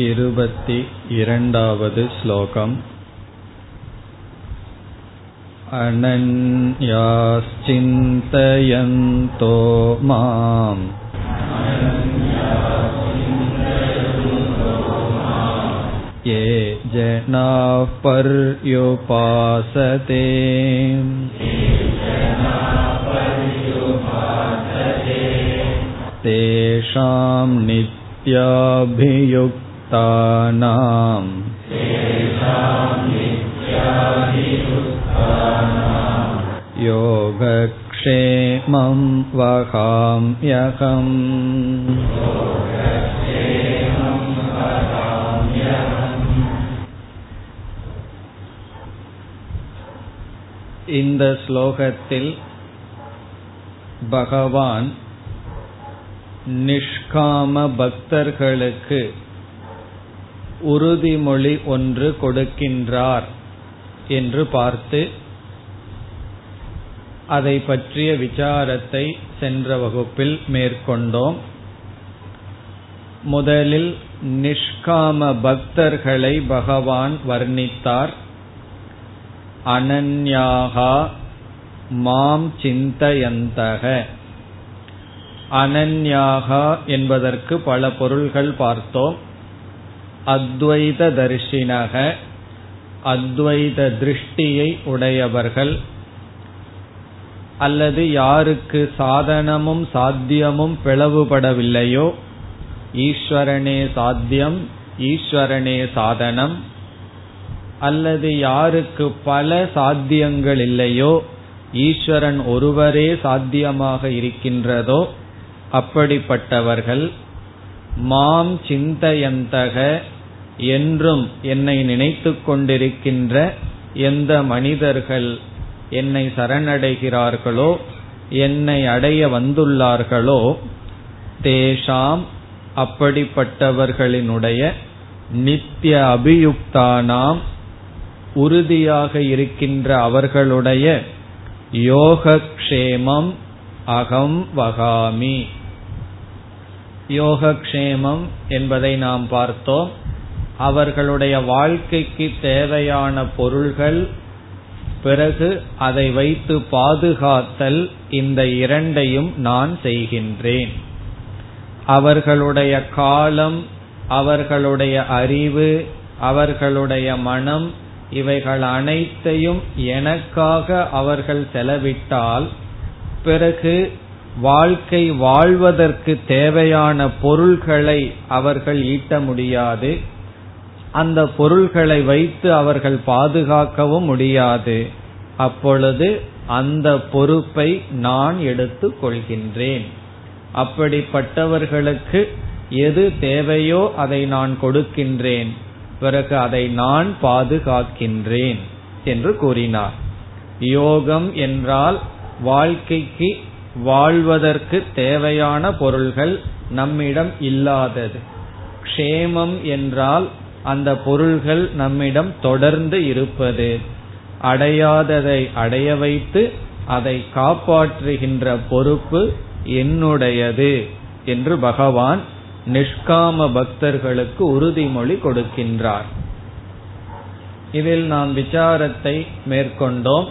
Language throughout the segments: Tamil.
इरवतिरण्डावद् श्लोकम् अनन्याश्चिन्तयन्तो माम् ये जनाः पर्युपासते तेषां नित्याभियुक् नित्याभियुक्तानाम् योगक्षेमं वहाम्यहम् இந்த ஸ்லோகத்தில் பகவான் நிஷ்காம பக்தர்களுக்கு உறுதிமொழி ஒன்று கொடுக்கின்றார் என்று பார்த்து அதை பற்றிய விசாரத்தை சென்ற வகுப்பில் மேற்கொண்டோம். முதலில் நிஷ்காம பக்தர்களை பகவான் வர்ணித்தார். அனன்யாகா மாம் சிந்தயந்தக. அனன்யாகா என்பதற்கு பல பொருள்கள் பார்த்தோம். அத்வைத தரிசினக அத்வைத திருஷ்டியை உடையவர்கள். அல்லது யாருக்கு சாதனமும் சாத்தியமும் பிளவுபடவில்லையோ ஈஸ்வரனே சாத்தியம் ஈஸ்வரனே சாதனம். அல்லது யாருக்கு பல சாத்தியங்கள் இல்லையோ ஈஸ்வரன் ஒருவரே சாத்தியமாக இருக்கின்றதோ அப்படிப்பட்டவர்கள். மாம் சிந்தயந்தக என்றும் என்னை நினைத்து கொண்டிருக்கின்ற எந்த மனிதர்கள் என்னை சரணடைகிறார்களோ என்னை அடைய வந்துள்ளார்களோ தேஷாம் அப்படிப்பட்டவர்களினுடைய நித்திய அபியுக்தானாம் உறுதியாக இருக்கின்ற அவர்களுடைய யோகக்ஷேமம் அகம் வகாமி. யோகக்ஷேமம் என்பதை நாம் பார்த்தோம். அவர்களுடைய வாழ்க்கைக்கு தேவையான பொருள்கள் பிறகு அதை வைத்து பாதுகாத்தல் இந்த இரண்டையும் நான் செய்கின்றேன். அவர்களுடைய காலம் அவர்களுடைய அறிவு அவர்களுடைய மனம் இவைகள் அனைத்தையும் எனக்காக அவர்கள் செலவிட்டால் பிறகு வாழ்க்கை வாழ்வதற்கு தேவையான பொருள்களை அவர்கள் ஈட்ட முடியாது. அந்த பொருள்களை வைத்து அவர்கள் பாதுகாக்கவும் முடியாது. அப்பொழுது அந்த பொறுப்பை நான் எடுத்துக் கொள்கின்றேன். அப்படிப்பட்டவர்களுக்கு எது தேவையோ அதை நான் கொடுக்கின்றேன். பிறகு அதை நான் பாதுகாக்கின்றேன் என்று கூறினார். யோகம் என்றால் வாழ்க்கைக்கு வாழ்வதற்கு தேவையான பொருள்கள் நம்மிடம் இல்லாதது. க்ஷேமம் என்றால் அந்த பொருள்கள் நம்மிடம் தொடர்ந்து இருப்பது. அடையாததை அடைய வைத்து அதை காப்பாற்றுகின்ற பொறுப்பு என்னுடையது என்று பகவான் நிஷ்காம பக்தர்களுக்கு உறுதிமொழி கொடுக்கின்றார். இதில் நாம் விசாரத்தை மேற்கொண்டோம்.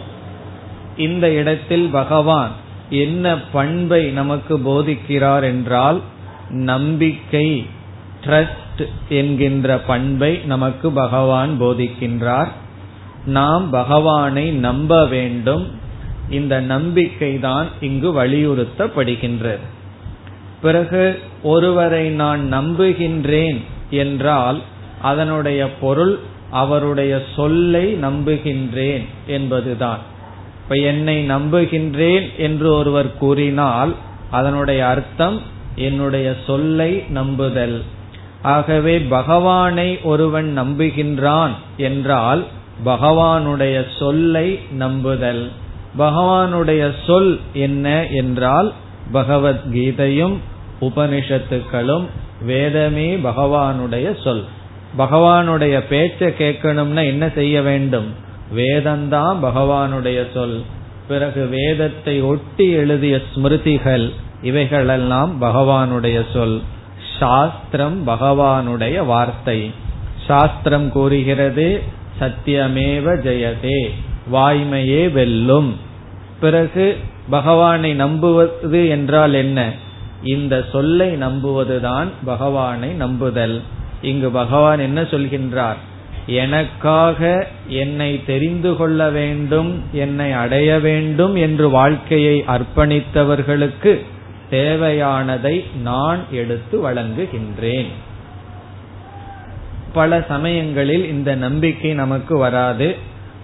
இந்த இடத்தில் பகவான் என்ன பண்பை நமக்கு போதிக்கிறார் என்றால் நம்பிக்கை ட்ரஸ்ட் என்கின்ற பண்பை நமக்கு பகவான் போதிக்கின்றார். நாம் பகவானை நம்ப வேண்டும். இந்த நம்பிக்கை தான் இங்கு வலியுறுத்தப்படுகின்றது. பிறகு ஒருவரை நான் நம்புகின்றேன் என்றால் அதனுடைய பொருள் அவருடைய சொல்லை நம்புகின்றேன் என்பதுதான். இப்ப என்னை நம்புகின்றேன் என்று ஒருவர் கூறினால் அதனுடைய அர்த்தம் என்னுடைய சொல்லை நம்புதல். ஆகவே பகவானை ஒருவன் நம்புகின்றான் என்றால் பகவானுடைய சொல்லை நம்புதல். பகவானுடைய சொல் என்ன என்றால் பகவத்கீதையும் உபனிஷத்துக்களும் வேதமே பகவானுடைய சொல். பகவானுடைய பேச்சை கேட்கணும்னா என்ன செய்ய வேண்டும்? வேதம்தான் பகவானுடைய சொல். பிறகு வேதத்தை ஒட்டி எழுதிய ஸ்மிருதிகள் இவைகளெல்லாம் பகவானுடைய சொல். சாஸ்திரம் பகவானுடைய வார்த்தை. சாஸ்திரம் கூறுகிறது சத்தியமேவ ஜெயதே வாய்மையே வெல்லும். பிறகு பகவானை நம்புவது என்றால் என்ன? இந்த சொல்லை நம்புவதுதான் பகவானை நம்புதல். இங்கு பகவான் என்ன சொல்கின்றார்? எனக்காக என்னை தெரிந்து கொள்ள வேண்டும் என்னை அடைய வேண்டும் என்று வாழ்க்கையை அர்ப்பணித்தவர்களுக்கு தேவையானதை நான் எடுத்து வழங்குகின்றேன். பல சமயங்களில் இந்த நம்பிக்கை நமக்கு வராது.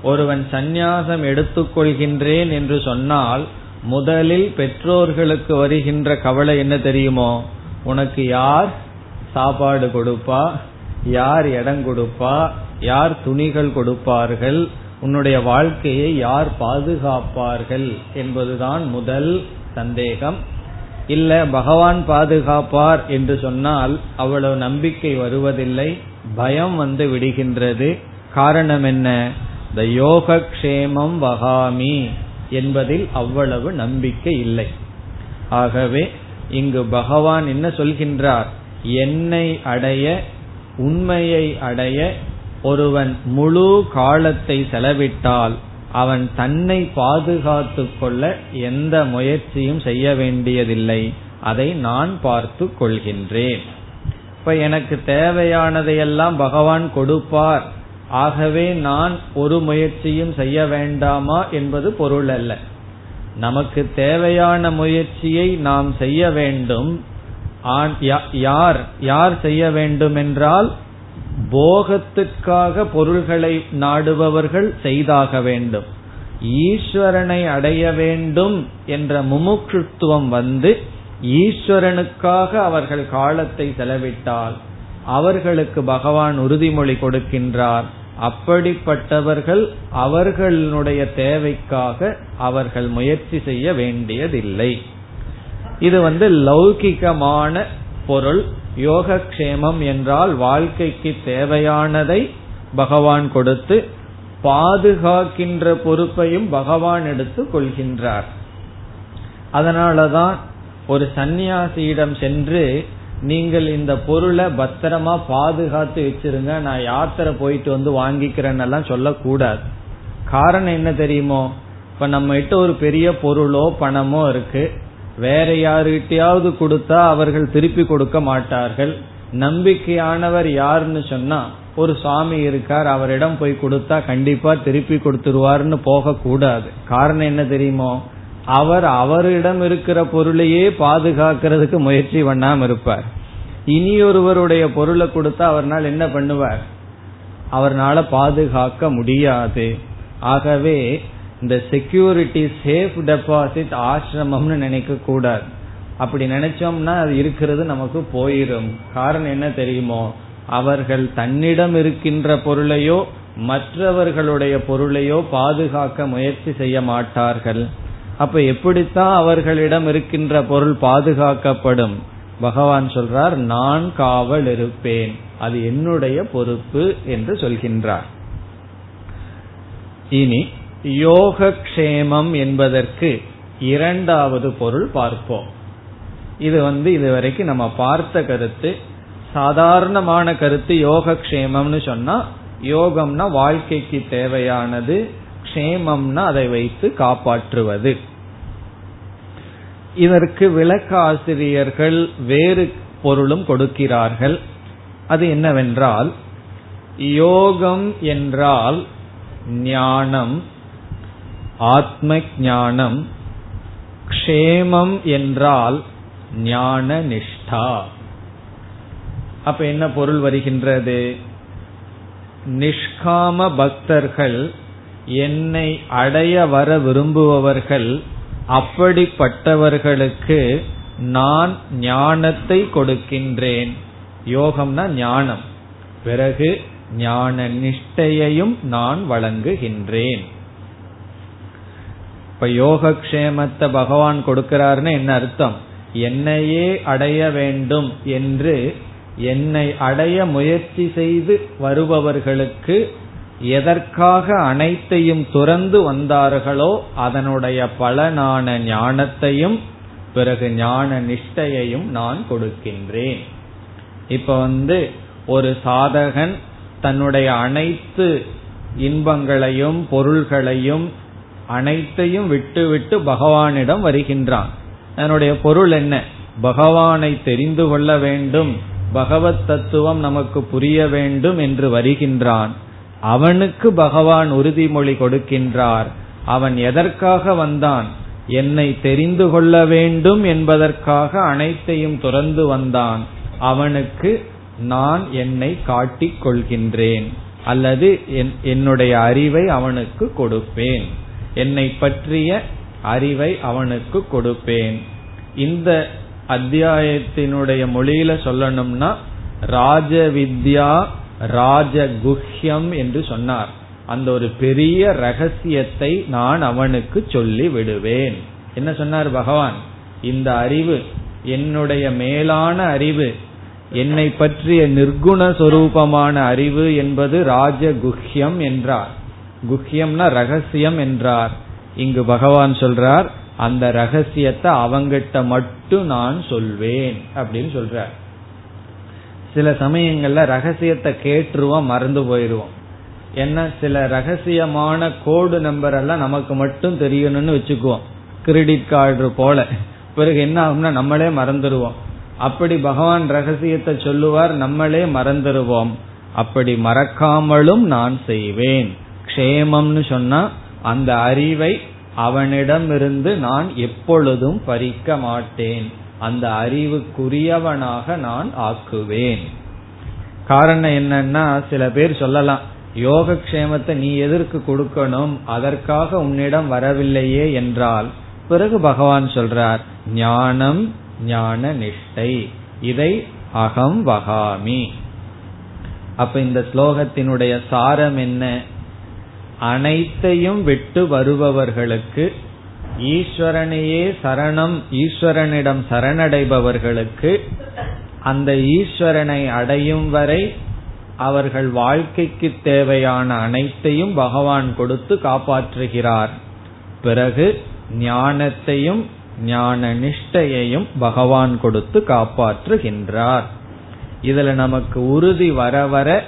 ஒருவன் சந்நியாசம் எடுத்துக்கொள்கின்றேன் என்று சொன்னால் முதலில் பெற்றோர்களுக்கு வருகின்ற கவலை என்ன தெரியுமோ? உனக்கு யார் சாப்பாடு கொடுப்பா? யார் இடம் கொடுப்பா? யார் துணிகள் கொடுப்பார்கள்? உன்னுடைய வாழ்க்கையை யார் பாதுகாப்பார்கள்? என்பதுதான் முதல் சந்தேகம். இல்ல பகவான் பாதுகாப்பார் என்று சொன்னால் அவ்வளவு நம்பிக்கை வருவதில்லை. பயம் வந்து விடுகின்றது. காரணம் என்ன? த யோக கஷேமம் வகாமி என்பதில் அவ்வளவு நம்பிக்கை இல்லை. ஆகவே இங்கு பகவான் என்ன சொல்கின்றார்? என்னை அடைய உண்மையை அடைய ஒருவன் முழு காலத்தை செலவிட்டால் அவன் தன்னை பாதுகாத்து கொள்ள எந்த முயற்சியும் செய்ய வேண்டியதில்லை. அதை நான் பார்த்து கொள்கின்றேன். இப்ப எனக்கு தேவையானதையெல்லாம் பகவான் கொடுப்பார். ஆகவே நான் ஒரு முயற்சியும் செய்ய வேண்டாமா என்பது பொருள் அல்ல. நமக்கு தேவையான முயற்சியை நாம் செய்ய வேண்டும். யார் யார் செய்ய வேண்டும் என்றால் போகத்துக்காக பொருள்களை நாடுபவர்கள் செய்தாக வேண்டும். ஈஸ்வரனை அடைய வேண்டும் என்ற முமுட்சுத்துவம் வந்து ஈஸ்வரனுக்காக அவர்கள் காலத்தை செலவிட்டால் அவர்களுக்கு பகவான் உறுதிமொழி கொடுக்கின்றார். அப்படிப்பட்டவர்கள் அவர்களுடைய தேவைக்காக அவர்கள் முயற்சி செய்ய வேண்டியதில்லை. இது வந்து லௌகிகமான பொருள் யோகக்ஷேமம் என்றால் வாழ்க்கைக்கு தேவையானதை பகவான் கொடுத்து பாதுகாக்கின்ற பொறுப்பையும் பகவான் எடுத்து கொள்கின்றார். அதனாலதான் ஒரு சந்நியாசியிடம் சென்று நீங்கள் இந்த பொருளை பத்திரமா பாதுகாத்து வச்சிருங்க நான் யாத்திரை போயிட்டு வந்து வாங்கிக்கிறேன்னு எல்லாம் சொல்லக்கூடாது. காரணம் என்ன தெரியுமோ? இப்ப நம்ம கிட்ட ஒரு பெரிய பொருளோ பணமோ இருக்கு. வேற யாருகிட்டயாவது கொடுத்தா அவர்கள் திருப்பி கொடுக்க மாட்டார்கள். நம்பிக்கையானவர் யாருன்னு சொன்னா ஒரு சுவாமி இருக்கார் அவரிடம் போய் கொடுத்தா கண்டிப்பா திருப்பி கொடுத்துருவாருன்னு போக கூடாது காரணம் என்ன தெரியுமோ அவர் அவரிடம் இருக்கிற பொருளையே பாதுகாக்கிறதுக்கு முயற்சி பண்ணாம இருப்பார். இனி ஒருவருடைய பொருளை கொடுத்தா அவர்னால் என்ன பண்ணுவார்? அவர்னால பாதுகாக்க முடியாது. ஆகவே இந்த செக்யூரிட்டி சேஃப் டெபாசிட் ஆசிரமம்னு நினைக்க கூடாது அப்படி நினைச்சோம்னா அது இருக்கிறது நமக்கு போயிரும். காரணம் என்ன தெரியுமோ? அவர்கள் தன்னிடம் இருக்கின்ற பொருளையோ மற்றவர்களுடைய பொருளையோ பாதுகாக்க முயற்சி செய்ய மாட்டார்கள். அப்ப எப்படித்தான் அவர்களிடம் இருக்கின்ற பொருள் பாதுகாக்கப்படும்? பகவான் சொல்றார் நான் காவல் இருப்பேன். அது என்னுடைய பொறுப்பு என்று சொல்கின்றார். இனி யோகக்ஷேமம் என்பதற்கு இரண்டாவது பொருள் பார்ப்போம். இது வந்து இதுவரைக்கும் நம்ம பார்த்த கருத்து. சாதாரணமான கருத்து யோகக்ஷேமம்னு சொன்னா யோகம்னா வாழ்க்கைக்கு தேவையானது க்ஷேமம்னா அதை வைத்து காப்பாற்றுவது. இதற்கு விளக்காசிரியர்கள் வேறு பொருளும் கொடுக்கிறார்கள். அது என்னவென்றால் யோகம் என்றால் ஞானம். ஆத்ம ஞானம் க்ஷேமம் என்றால் ஞான நிஷ்டா அப்ப என்ன பொருள் வருகின்றது? நிஷ்காம பக்தர்கள் என்னை அடைய வர விரும்புபவர்கள் அப்படிப்பட்டவர்களுக்கு நான் ஞானத்தை கொடுக்கின்றேன். யோகம்னா ஞானம். பிறகு ஞான நிஷ்டையையும் நான் வழங்குகின்றேன். இப்ப யோகக்ஷேமத்தை பகவான் கொடுக்கிறாருன்னு என்ன அர்த்தம்? என்னையே அடைய வேண்டும் என்று என்னை அடைய முயற்சி செய்து வருபவர்களுக்கு எதற்காக அனைத்தையும் துறந்து வந்தார்களோ அதனுடைய பலனான ஞானத்தையும் பிறகு ஞான நிஷ்டையையும் நான் கொடுக்கின்றேன். இப்ப வந்து ஒரு சாதகன் தன்னுடைய அனைத்து இன்பங்களையும் பொருள்களையும் அனைத்தையும் விட்டுவிட்டு பகவானிடம் வருகின்றான். அதனுடைய பொருள் என்ன? பகவானை தெரிந்து கொள்ள வேண்டும். பகவத் தத்துவம் நமக்கு புரிய வேண்டும் என்று வருகின்றான். அவனுக்கு பகவான் உறுதிமொழி கொடுக்கின்றார். அவன் எதற்காக வந்தான்? என்னை தெரிந்து கொள்ள வேண்டும் என்பதற்காக அனைத்தையும் துறந்து வந்தான். அவனுக்கு நான் என்னை காட்டிக் கொள்கின்றேன். அல்லது என்னுடைய அறிவை அவனுக்கு கொடுப்பேன். என்னை பற்றிய அறிவை அவனுக்கு கொடுப்பேன். இந்த அத்தியாயத்தினுடைய மொழியில சொல்லணும்னா ராஜ வித்யா ராஜகுஹ்யம் என்று சொன்னார். அந்த ஒரு பெரிய ரகசியத்தை நான் அவனுக்கு சொல்லி விடுவேன் என்ன சொன்னார் பகவான்? இந்த அறிவு என்னுடைய மேலான அறிவு என்னை பற்றிய நிர்குண சொரூபமான அறிவு என்பது ராஜகுஹ்யம் என்றார். குஹ்யம்னா ரகசியம் என்றார். இங்கு பகவான் சொல்றார் அந்த ரகசியத்தை அவங்கிட்ட மட்டும் நான் சொல்வேன் அப்படின்னு சொல்றார். சில சமயங்கள்ல ரகசியத்தை கேட்டுருவோம் மறந்து போயிருவோம். ஏன்னா சில ரகசியமான கோடு நம்பர் எல்லாம் நமக்கு மட்டும் தெரியணும்னு வச்சுக்குவோம். கிரெடிட் கார்டு போல. பிறகு என்ன ஆகும்னா நம்மளே மறந்துடுவோம் அப்படி பகவான் ரகசியத்தை சொல்லுவார் நம்மளே மறந்துடுவோம் அப்படி மறக்காமலும் நான் செய்வேன். க்ஷேமம்னு சொன்னா அந்த அறிவை அவனிடமிருந்து நான் எப்பொழுதும் பறிக்க மாட்டேன். அந்த அறிவுக்குரியவனாக நான் ஆக்குவேன். காரணம் என்னன்னா சில பேர் சொல்லலாம் யோக க்ஷேமத்தை நீ எதற்கு கொடுக்கணும்? அதற்காக உன்னிடம் வரவில்லையே என்றால் பிறகு பகவான் சொல்றார் ஞானம் ஞான நிஷ்டை. இதை அகம் வகாமி. அப்ப இந்த ஸ்லோகத்தினுடைய சாரம் என்ன? அனைத்தையும் விட்டு வருபவர்களுக்கு ஈஸ்வரனையே சரணம் ஈஸ்வரனிடம் சரணடைபவர்களுக்கு அந்த ஈஸ்வரனை அடையும் வரை அவர்கள் வாழ்க்கைக்கு தேவையான அனைத்தையும் பகவான் கொடுத்து காப்பாற்றுகிறார். பிறகு ஞானத்தையும் ஞான நிஷ்டையையும் பகவான் கொடுத்து காப்பாற்றுகின்றார். இதுல நமக்கு உறுதி வர வர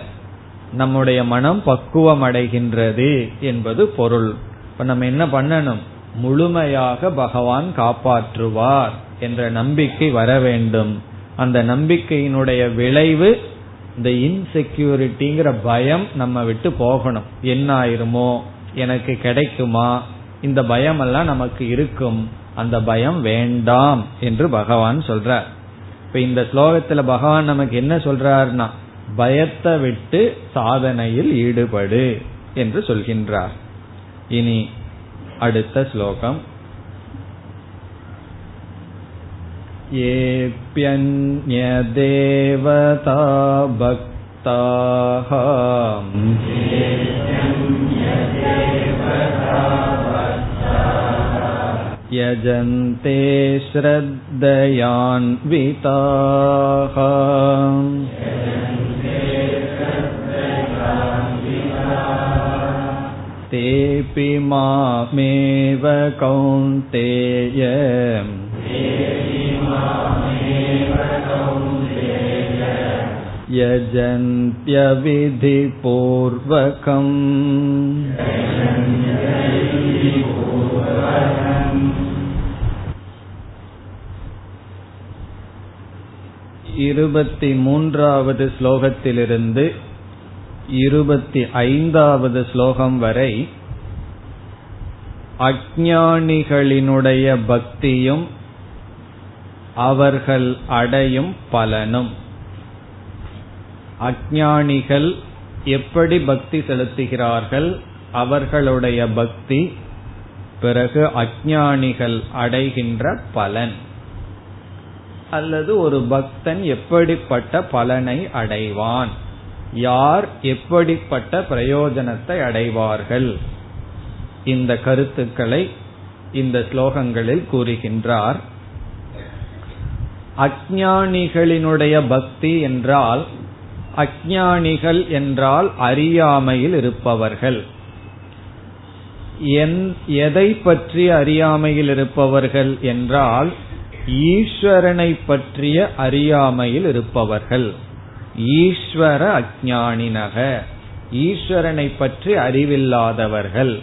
நம்முடைய மனம் பக்குவம் அடைகின்றது என்பது பொருள். இப்ப நம்ம என்ன பண்ணணும்? முழுமையாக பகவான் காப்பாற்றுவார் என்ற நம்பிக்கை வர வேண்டும். அந்த நம்பிக்கையினுடைய விளைவு இந்த இன்செக்யூரிட்டிங்கிற பயம் நம்ம விட்டு போகணும். என்ன ஆயிருமோ எனக்கு கிடைக்குமா? இந்த பயம் எல்லாம் நமக்கு இருக்கும். அந்த பயம் வேண்டாம் என்று பகவான் சொல்றார். இப்ப இந்த ஸ்லோகத்துல பகவான் நமக்கு என்ன சொல்றாருன்னா பயத்தை விட்டு சாதனையில் ஈடுபடு என்று சொல்கின்றார் இனி அடுத்த ஸ்லோகம் येऽप्यन्यदेवता भक्ताः यजन्ते श्रद्धयान्विताः तेऽपि मामेव कौन्तेय यजन्त्यविधिपूर्वकम् இருபத்தி மூன்றாவது ஸ்லோகத்திலிருந்து இருபத்தி ஐந்தாவது ஸ்லோகம் வரை அஜானிகளினுடைய பக்தியும் அவர்கள் அடையும் பலனும். அஜானிகள் எப்படி பக்தி செலுத்துகிறார்கள்? அவர்களுடைய பக்தி பிறகு அஜானிகள் அடைகின்ற பலன். அல்லது ஒரு பக்தன் எப்படிப்பட்ட பலனை அடைவான்? யார் எப்படிப்பட்ட பிரயோஜனத்தை அடைவார்கள்? இந்த கருத்துக்களை இந்த ஸ்லோகங்களில் கூறுகின்றார். அஜானிகளினுடைய பக்தி என்றால் அஜானிகள் என்றால் அறியாமையில் இருப்பவர்கள். எதை பற்றி அறியாமையில் இருப்பவர்கள் என்றால் ஈஸ்வரனை பற்றிய அறியாமையில் இருப்பவர்கள். ஈஸ்வர அஜானினக ஈஸ்வரனை பற்றி அறிவில்லாதவர்கள்.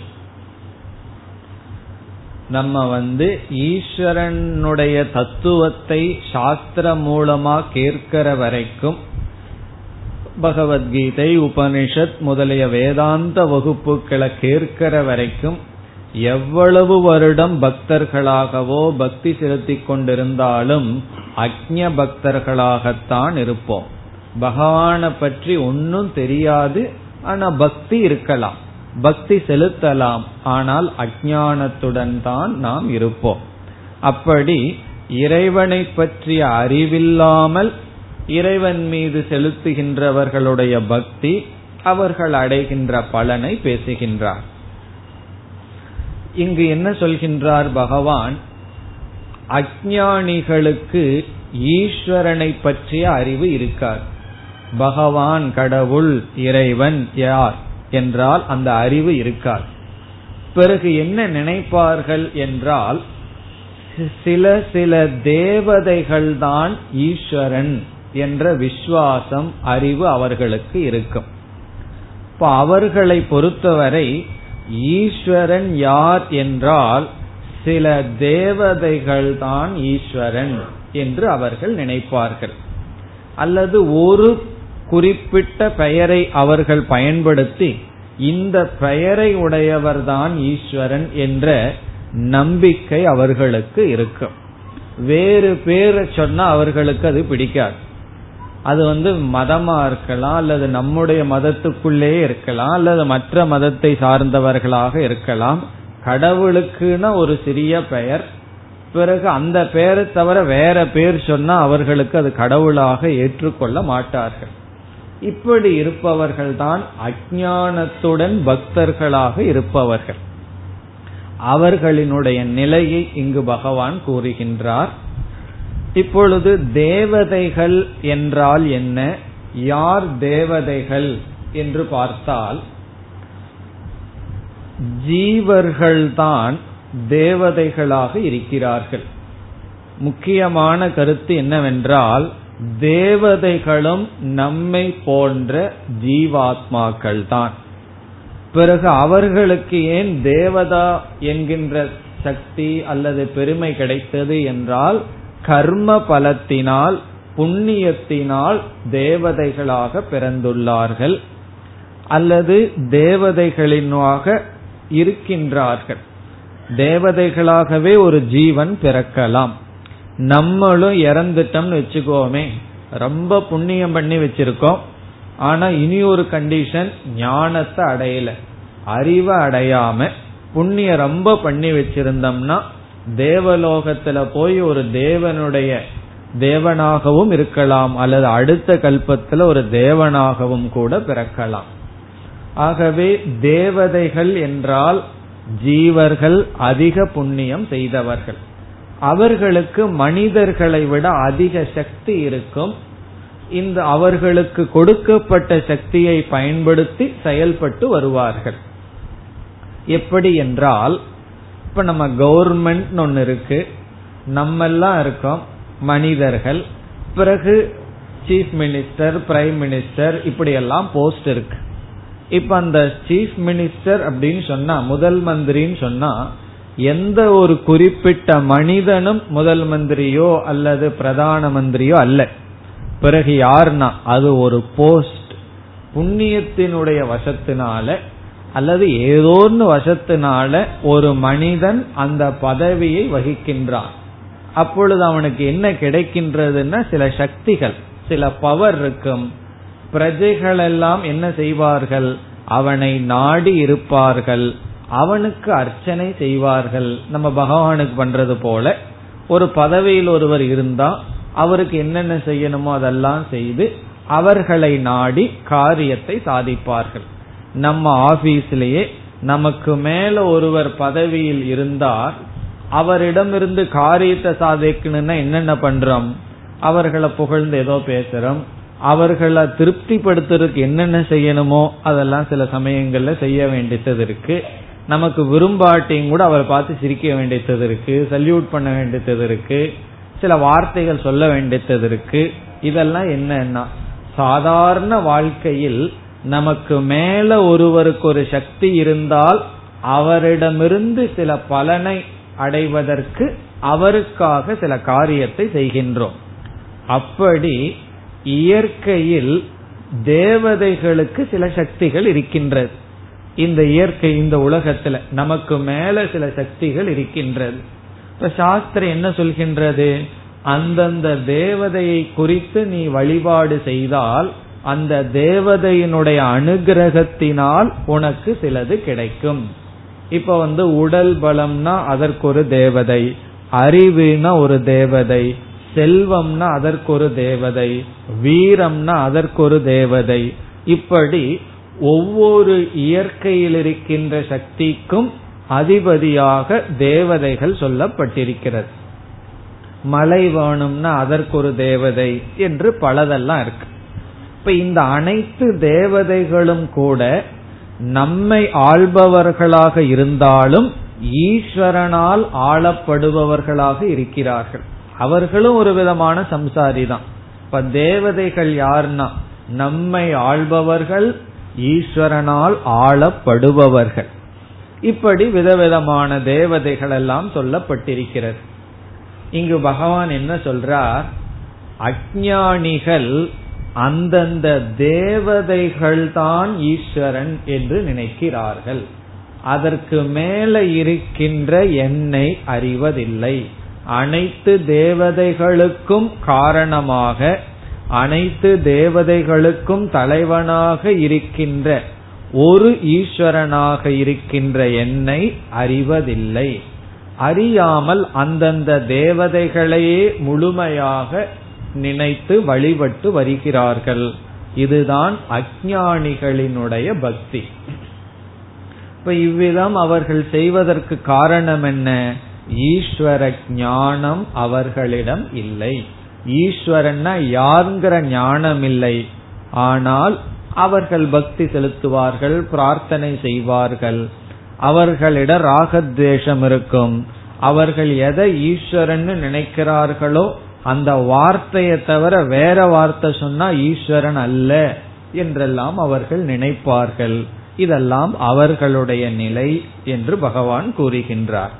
நம்ம வந்து ஈஸ்வரனுடைய தத்துவத்தை சாஸ்திரம் மூலமா கேட்கிற வரைக்கும் பகவத்கீதை உபனிஷத் முதலிய வேதாந்த வகுப்புகளை கேட்கிற வரைக்கும் எவ்வளவு வருடம் பக்தர்களாகவோ பக்தி செலுத்திக் கொண்டிருந்தாலும் அக்ஞ பக்தர்களாகத்தான் இருப்போம். பகவானை பற்றி ஒன்னும் தெரியாது ஆனா பக்தி இருக்கலாம். பக்தி செலுத்தலாம் ஆனால் அஜானத்துடன் தான் நாம் இருப்போம். அப்படி இறைவனை பற்றிய அறிவில்லாமல் இறைவன் மீது செலுத்துகின்றவர்களுடைய பக்தி அவர்கள் அடைகின்ற பலனை பேசுகின்றார். இங்கு என்ன சொல்கின்றார் பகவான்? அஜானிகளுக்கு ஈஸ்வரனை பற்றிய அறிவு இருக்கார் பகவான் கடவுள் இறைவன் யார் என்றால் அந்த அறிவு இருக்கார் பிறகு என்ன நினைப்பார்கள் என்றால் சில சில தேவதைகள் தான் ஈஸ்வரன் என்ற விசுவாசம் அறிவு அவர்களுக்கு இருக்கும். இப்ப அவர்களை பொறுத்தவரை ஈஸ்வரன் யார் என்றால் சில தேவதைகள் தான் ஈஸ்வரன் என்று அவர்கள் நினைப்பார்கள். அல்லது ஒரு குறிப்பிட்ட பெயரை அவர்கள் பயன்படுத்தி இந்த பெயரை உடையவர்தான் ஈஸ்வரன் என்ற நம்பிக்கை அவர்களுக்கு இருக்கும். வேறு பேரை சொன்னா அவர்களுக்கு அது பிடிக்காது. அது வந்து மதமா இருக்கலாம் அல்லது நம்முடைய மதத்துக்குள்ளேயே இருக்கலாம் அல்லது மற்ற மதத்தை சார்ந்தவர்களாக இருக்கலாம். கடவுளுக்குன்னு ஒரு சிறிய பெயர். பிறகு அந்த பெயரை தவிர வேற பேர் சொன்னா அவர்களுக்கு அது கடவுளாக ஏற்றுக்கொள்ள மாட்டார்கள். இப்படி இருப்பவர்கள் தான் அஜானத்துடன் பக்தர்களாக இருப்பவர்கள். அவர்களினுடைய நிலையை இங்கு பகவான் கூறுகின்றார். இப்பொழுது தேவதைகள் என்றால் என்ன? யார் தேவதைகள் என்று பார்த்தால் ஜீவர்கள்தான் தேவதைகளாக இருக்கிறார்கள். முக்கியமான கருத்து என்னவென்றால் தேவதைகளும் நம்மை போன்ற ஜீவாத்மாக்கள் தான் பிறகு அவர்களுக்கு ஏன் தேவதா என்கின்ற சக்தி அல்லது பெருமை கிடைத்தது என்றால் கர்ம பலத்தினால் புண்ணியத்தினால் தேவதைகளாக பிறந்துள்ளார்கள் அல்லது தேவதைகளினாக இருக்கின்றார்கள். தேவதைகளாகவே ஒரு ஜீவன் பிறக்கலாம். நம்மளும் இறந்துட்டோம்னு வச்சுக்கோமே. ரொம்ப புண்ணியம் பண்ணி வச்சிருக்கோம். ஆனா இனி ஒரு கண்டிஷன் ஞானத்தை அடையல. அறிவை அடையாம புண்ணியம் ரொம்ப பண்ணி வச்சிருந்தோம்னா தேவலோகத்துல போய் ஒரு தேவனுடைய தேவனாகவும் இருக்கலாம் அல்லது அடுத்த கல்பத்துல ஒரு தேவனாகவும் கூட பிறக்கலாம். ஆகவே தேவதைகள் என்றால் ஜீவர்கள் அதிக புண்ணியம் செய்தவர்கள். அவர்களுக்கு மனிதர்களை விட அதிக சக்தி இருக்கும். இந்த அவர்களுக்கு கொடுக்கப்பட்ட சக்தியை பயன்படுத்தி செயல்பட்டு வருவார்கள். எப்படி என்றால் இப்ப நம்ம கவர்மெண்ட் ஒன்னு இருக்கு. நம்ம எல்லாம் இருக்கோம் மனிதர்கள். பிறகு சீஃப் மினிஸ்டர் பிரைம் மினிஸ்டர் இப்படி எல்லாம் போஸ்ட் இருக்கு. இப்ப அந்த சீஃப் மினிஸ்டர் அப்படின்னு சொன்னா முதல் மந்திரின்னு சொன்னா எந்த ஒரு குறிப்பிட்ட மனிதனும் முதல் மந்திரியோ அல்லது பிரதான மந்திரியோ அல்ல. பிறகு யாருன்னா அது ஒரு போஸ்ட். புண்ணியத்தினுடைய வசத்தினால அல்லது ஏதோன்னு வசத்தினால ஒரு மனிதன் அந்த பதவியை வகிக்கின்றான். அப்பொழுது அவனுக்கு என்ன கிடைக்கின்றதுன்னா சில சக்திகள் சில பவர் இருக்கும். பிரஜைகள் எல்லாம் என்ன செய்வார்கள்? அவனை நாடி இருப்பார்கள். அவனுக்கு அர்ச்சனை செய்வார்கள். நம்ம பகவானுக்கு பண்றது போல ஒரு பதவியில் ஒருவர் இருந்தா அவருக்கு என்னென்ன செய்யணுமோ அதெல்லாம் செய்து அவர்களை நாடி காரியத்தை சாதிப்பார்கள். நம்ம ஆபீஸ்லயே நமக்கு மேல ஒருவர் பதவியில் இருந்தார் அவரிடமிருந்து காரியத்தை சாதிக்கணும்னா என்னென்ன பண்றோம்? அவர்களை புகழ்ந்து ஏதோ பேசுறோம். அவர்களை திருப்திப்படுத்துறதுக்கு என்னென்ன செய்யணுமோ அதெல்லாம் சில சமயங்கள்ல செய்ய வேண்டியது இருக்கு. நமக்கு விரும்பாட்டியும் கூட அவரை பார்த்து சிரிக்க வேண்டியது இருக்கு சல்யூட் பண்ண வேண்டியது இருக்கு சில வார்த்தைகள் சொல்ல வேண்டியது இருக்கு. இதெல்லாம் என்னன்னா சாதாரண வாழ்க்கையில் நமக்கு மேல ஒருவருக்கு ஒரு சக்தி இருந்தால் அவரிடமிருந்து சில பலனை அடைவதற்கு அவருக்காக சில காரியத்தை செய்கின்றோம். அப்படி இயற்கையில் தேவதைகளுக்கு சில சக்திகள் இருக்கின்றது. இந்த இயற்கை இந்த உலகத்துல நமக்கு மேல சில சக்திகள் இருக்கின்றது. இப்ப சாஸ்திரம் என்ன சொல்கின்றது? அந்தந்த தேவதையை குறித்து நீ வழிபாடு செய்தால் அந்த தேவதையினுடைய அனுகிரகத்தினால் உனக்கு சிலது கிடைக்கும். இப்ப வந்து உடல் பலம்னா அதற்கு ஒரு தேவதை அறிவுனா ஒரு தேவதை செல்வம்னா அதற்கு ஒரு தேவதை வீரம்னா அதற்கு ஒரு தேவதை. இப்படி ஒவ்வொரு இயற்கையில் இருக்கின்ற சக்திக்கும் அதிபதியாக தேவதைகள் சொல்லப்பட்டிருக்கிறது. மழை வேணும்னா அதற்கு ஒரு தேவதை என்று பலதெல்லாம் இருக்கு. இப்ப இந்த அனைத்து தேவதைகளும் கூட நம்மை ஆள்பவர்களாக இருந்தாலும் ஈஸ்வரனால் ஆளப்படுபவர்களாக இருக்கிறார்கள். அவர்களும் ஒரு விதமான சம்சாரி தான் இப்ப தேவதைகள் யாருன்னா நம்மை ஆள்பவர்கள் ஈஸ்வரனால் ஆளப்படுபவர்கள். இப்படி விதவிதமான தேவதைகள் எல்லாம் சொல்லப்பட்டிருக்கிறது. இங்கு பகவான் என்ன சொல்றார்? அஜானிகள் அந்தந்த தேவதைகள் தான் ஈஸ்வரன் என்று நினைக்கிறார்கள். அதற்கு மேல இருக்கின்ற என்னை அறிவதில்லை. அனைத்து தேவதைகளுக்கும் காரணமாக அனைத்து தேவதைகளுக்கும் தலைவனாக இருக்கின்ற ஒரு ஈஸ்வரனாக இருக்கின்ற என்னை அறிவதில்லை. அறியாமல் அந்தந்த தேவதைகளையே முழுமையாக நினைத்து வழிபட்டு வருகிறார்கள். இதுதான் அஜானிகளினுடைய பக்தி. இப்ப இவ்விதம் அவர்கள் செய்வதற்கு காரணம் என்ன? ஈஸ்வர ஞானம் அவர்களிடம் இல்லை. ஈஸ்வரன்னா யாருங்கிற ஞானம் இல்லை ஆனால் அவர்கள் பக்தி செலுத்துவார்கள் பிரார்த்தனை செய்வார்கள். அவர்களிடம் ராகத்வேஷம் இருக்கும். அவர்கள் எதை ஈஸ்வரன் நினைக்கிறார்களோ அந்த வார்த்தையை தவிர வேற வார்த்தை சொன்னா ஈஸ்வரன் அல்ல என்றெல்லாம் அவர்கள் நினைப்பார்கள். இதெல்லாம் அவர்களுடைய நிலை என்று பகவான் கூறுகின்றார்.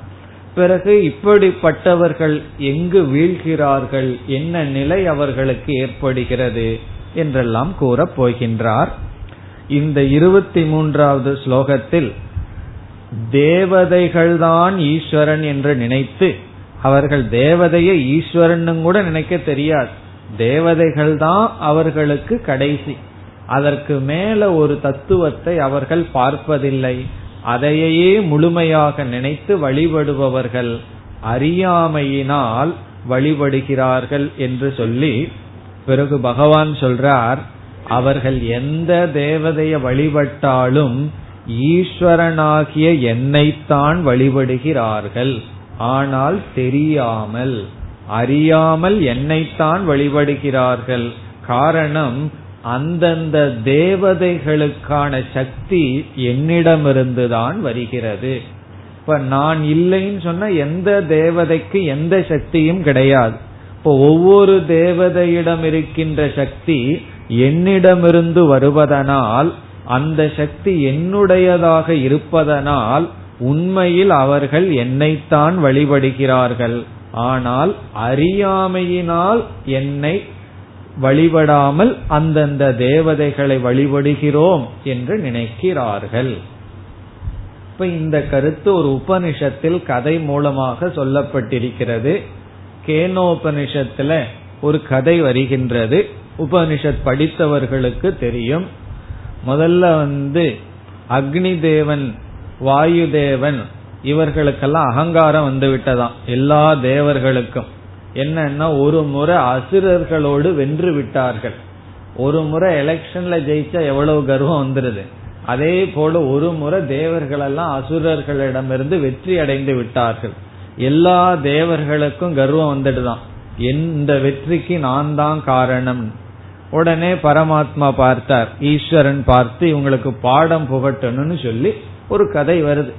பிறகு இப்படிப்பட்டவர்கள் எங்கு வீழ்கிறார்கள் என்ன நிலை அவர்களுக்கு ஏற்படுகிறது என்றெல்லாம் கூறப் போகின்றார். இந்த இருபத்தி மூன்றாவது ஸ்லோகத்தில் தேவதைகள்தான் ஈஸ்வரன் என்று நினைத்து அவர்கள் தேவதையை ஈஸ்வரன் கூட நினைக்க தெரியாது. தேவதைகள் தான் அவர்களுக்கு கடைசி. அதற்கு மேல ஒரு தத்துவத்தை அவர்கள் பார்ப்பதில்லை. அதையே முழுமையாக நினைத்து வழிபடுபவர்கள் அறியாமையினால் வழிபடுகிறார்கள் என்று சொல்லி பிறகு பகவான் சொல்றார் அவர்கள் எந்த தேவதையை வழிபட்டாலும் ஈஸ்வரனாகிய என்னைத்தான் வழிபடுகிறார்கள். ஆனால் தெரியாமல் அறியாமல் என்னைத்தான் வழிபடுகிறார்கள். காரணம் அந்தந்த தேவதைகளுக்கான சக்தி என்னிடமிருந்துதான் வருகிறது. இப்ப நான் இல்லைன்னு சொன்ன எந்த தேவதைக்கு எந்த சக்தியும் கிடையாது. இப்போ ஒவ்வொரு தேவதையிடம் இருக்கின்ற சக்தி என்னிடமிருந்து வருவதனால் அந்த சக்தி என்னுடையதாக இருப்பதனால் உண்மையில் அவர்கள் என்னைத்தான் வழிபடுகிறார்கள். ஆனால் அறியாமையினால் என்னை வழிபடாமல் அந்தந்த தேவதைகளை வழிபடுகிறோம் என்று நினைக்கிறார்கள். இப்ப இந்த கருத்து ஒரு உபனிஷத்தில் கதை மூலமாக சொல்லப்பட்டிருக்கிறது. கேனோபனிஷத்துல ஒரு கதை வருகின்றது. உபனிஷத் படித்தவர்களுக்கு தெரியும். முதல்ல வந்து அக்னி தேவன் வாயு தேவன் இவர்களுக்கெல்லாம் அகங்காரம் வந்து விட்டதாம் எல்லா தேவர்களுக்கும். என்னன்னா ஒரு முறை அசுரர்களோடு வென்று விட்டார்கள். ஒரு முறை எலெக்ஷன்ல ஜெயிச்சா எவ்வளவு கர்வம் வந்துருது. அதே போல ஒரு முறை தேவர்கள் எல்லாம் அசுரர்களிடமிருந்து வெற்றி அடைந்து விட்டார்கள். எல்லா தேவர்களுக்கும் கர்வம் வந்துடுதான் இந்த வெற்றிக்கு நான் தான் காரணம். உடனே பரமாத்மா பார்த்தார் ஈஸ்வரன் பார்த்து இவங்களுக்கு பாடம் புகட்டணும்னு சொல்லி ஒரு கதை வருது.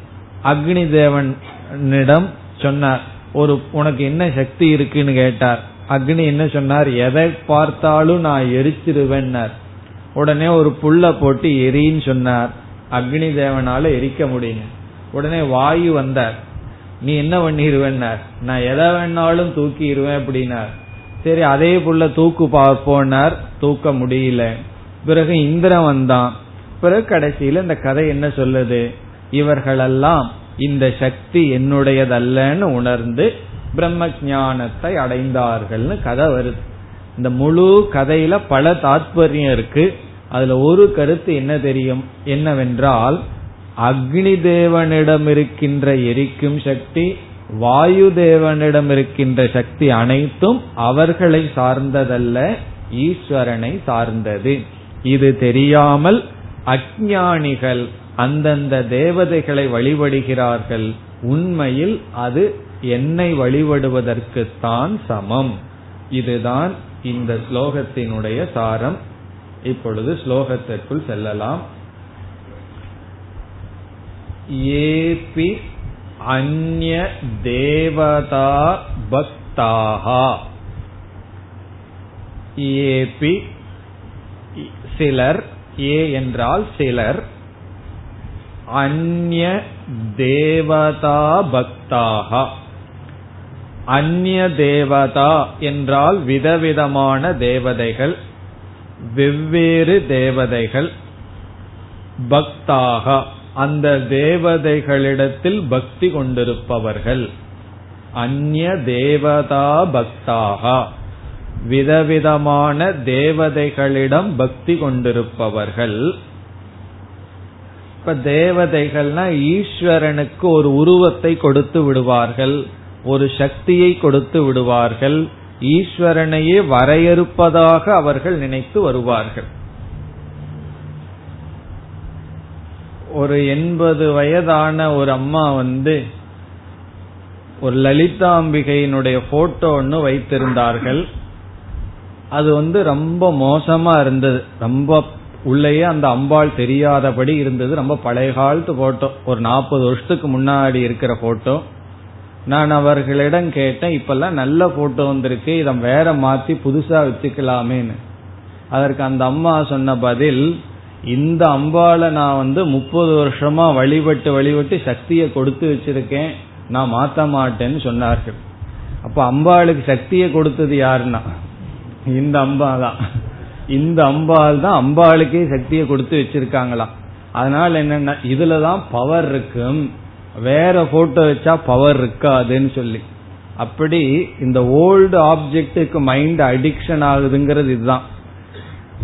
அக்னி தேவனிடம் சொன்னார் ஒரு உனக்கு என்ன சக்தி இருக்குன்னு கேட்டார். அக்னி என்ன சொன்னார்? எதை பார்த்தாலும் நான் எரிச்சிருவேன்னார். உடனே ஒரு புல்ல போட்டு எரின்னு சொன்னார். அக்னி தேவனால எரிக்க முடியுங்க உடனே வாயு வந்தார். நீ என்ன பண்ணிடுவேன்னார் நான் எதை வேணாலும் தூக்கிடுவேன் அப்படின்னார். சரி அதே புள்ள தூக்கு பார்ப்போனார் தூக்க முடியல. பிறகு இந்திரன் வந்தான். பிறகு கடைசியில இந்த கதை என்ன சொல்லுது? இவர்களெல்லாம் இந்த சக்தி என்னுடையதல்லன்னு உணர்ந்து பிரம்ம ஞானத்தை அடைந்தார்கள்னு கதை வருது. இந்த முழு கதையில பல தாத்பரியம் இருக்கு. அதுல ஒரு கருத்து என்ன தெரியும்? என்னவென்றால் அக்னி தேவனிடம் இருக்கின்ற எரிக்கும் சக்தி வாயு தேவனிடம் இருக்கின்ற சக்தி அனைத்தும் அவர்களை சார்ந்ததல்ல ஈஸ்வரனை சார்ந்தது. இது தெரியாமல் அஜானிகள் அந்தந்த தேவதைகளை வழிபடுகிறார்கள். உண்மையில் அது என்னை வழிபடுவதற்குத்தான் சமம். இதுதான் இந்த ஸ்லோகத்தினுடைய சாரம். இப்பொழுது ஸ்லோகத்திற்குள் செல்லலாம். ஏபி அந்ய தேவதா பக்தாகா ஏபி சிலர் ஏ என்றால் சிலர் அந்ய தேவதா பக்தாக அந்ய தேவதா என்றால் விதவிதமான தேவதைகள் வெவ்வேறு தேவதைகள். பக்தாக அந்த தேவதைகளிடத்தில் பக்தி கொண்டிருப்பவர்கள். அந்நிய தேவதா பக்தாக விதவிதமான தேவதைகளிடம் பக்தி கொண்டிருப்பவர்கள். இப்ப தேவதைகள்னா ஈஸ்வரனுக்கு ஒரு உருவத்தை கொடுத்து விடுவார்கள் ஒரு சக்தியை கொடுத்து விடுவார்கள் ஈஸ்வரனையே வரையறுப்பதாக அவர்கள் நினைத்து வருவார்கள். ஒரு எண்பது வயதான ஒரு அம்மா வந்து ஒரு லலிதாம்பிகையினுடைய போட்டோ ஒன்று வைத்திருந்தார்கள். அது வந்து ரொம்ப மோசமா இருந்தது. ரொம்ப உள்ளேயே அந்த அம்பாள் தெரியாதபடி இருந்தது. ரொம்ப பழைய காலத்து போட்டோ ஒரு நாற்பது வருஷத்துக்கு முன்னாடி இருக்கிற போட்டோ நான் அவர்களிடம் கேட்டேன் இப்பெல்லாம் நல்ல போட்டோ வந்திருக்கு. இதை வேற மாத்தி புதுசா வச்சுக்கலாமேன்னு. அதற்கு அந்த அம்மா சொன்ன பதில் இந்த அம்பாளை நான் வந்து முப்பது வருஷமா வழிபட்டு வழிபட்டு சக்தியை கொடுத்து வச்சிருக்கேன். நான் மாத்த மாட்டேன்னு சொன்னார்கள். அப்ப அம்பாளுக்கு சக்தியை கொடுத்தது யாருன்னா? இந்த அம்பா தான் இந்த அம்பாள் தான் அம்பாளுக்கே சக்தியை கொடுத்து வச்சிருக்காங்களாம் அதனால என்னன்னா இதுலதான் பவர் இருக்கும். வேற போட்டோ வச்சா பவர் இருக்காதுன்னு சொல்லி. அப்படி இந்த ஓல்டு ஆப்ஜெக்டுக்கு மைண்ட் அடிக்ஷன் ஆகுதுங்கிறது இதுதான்.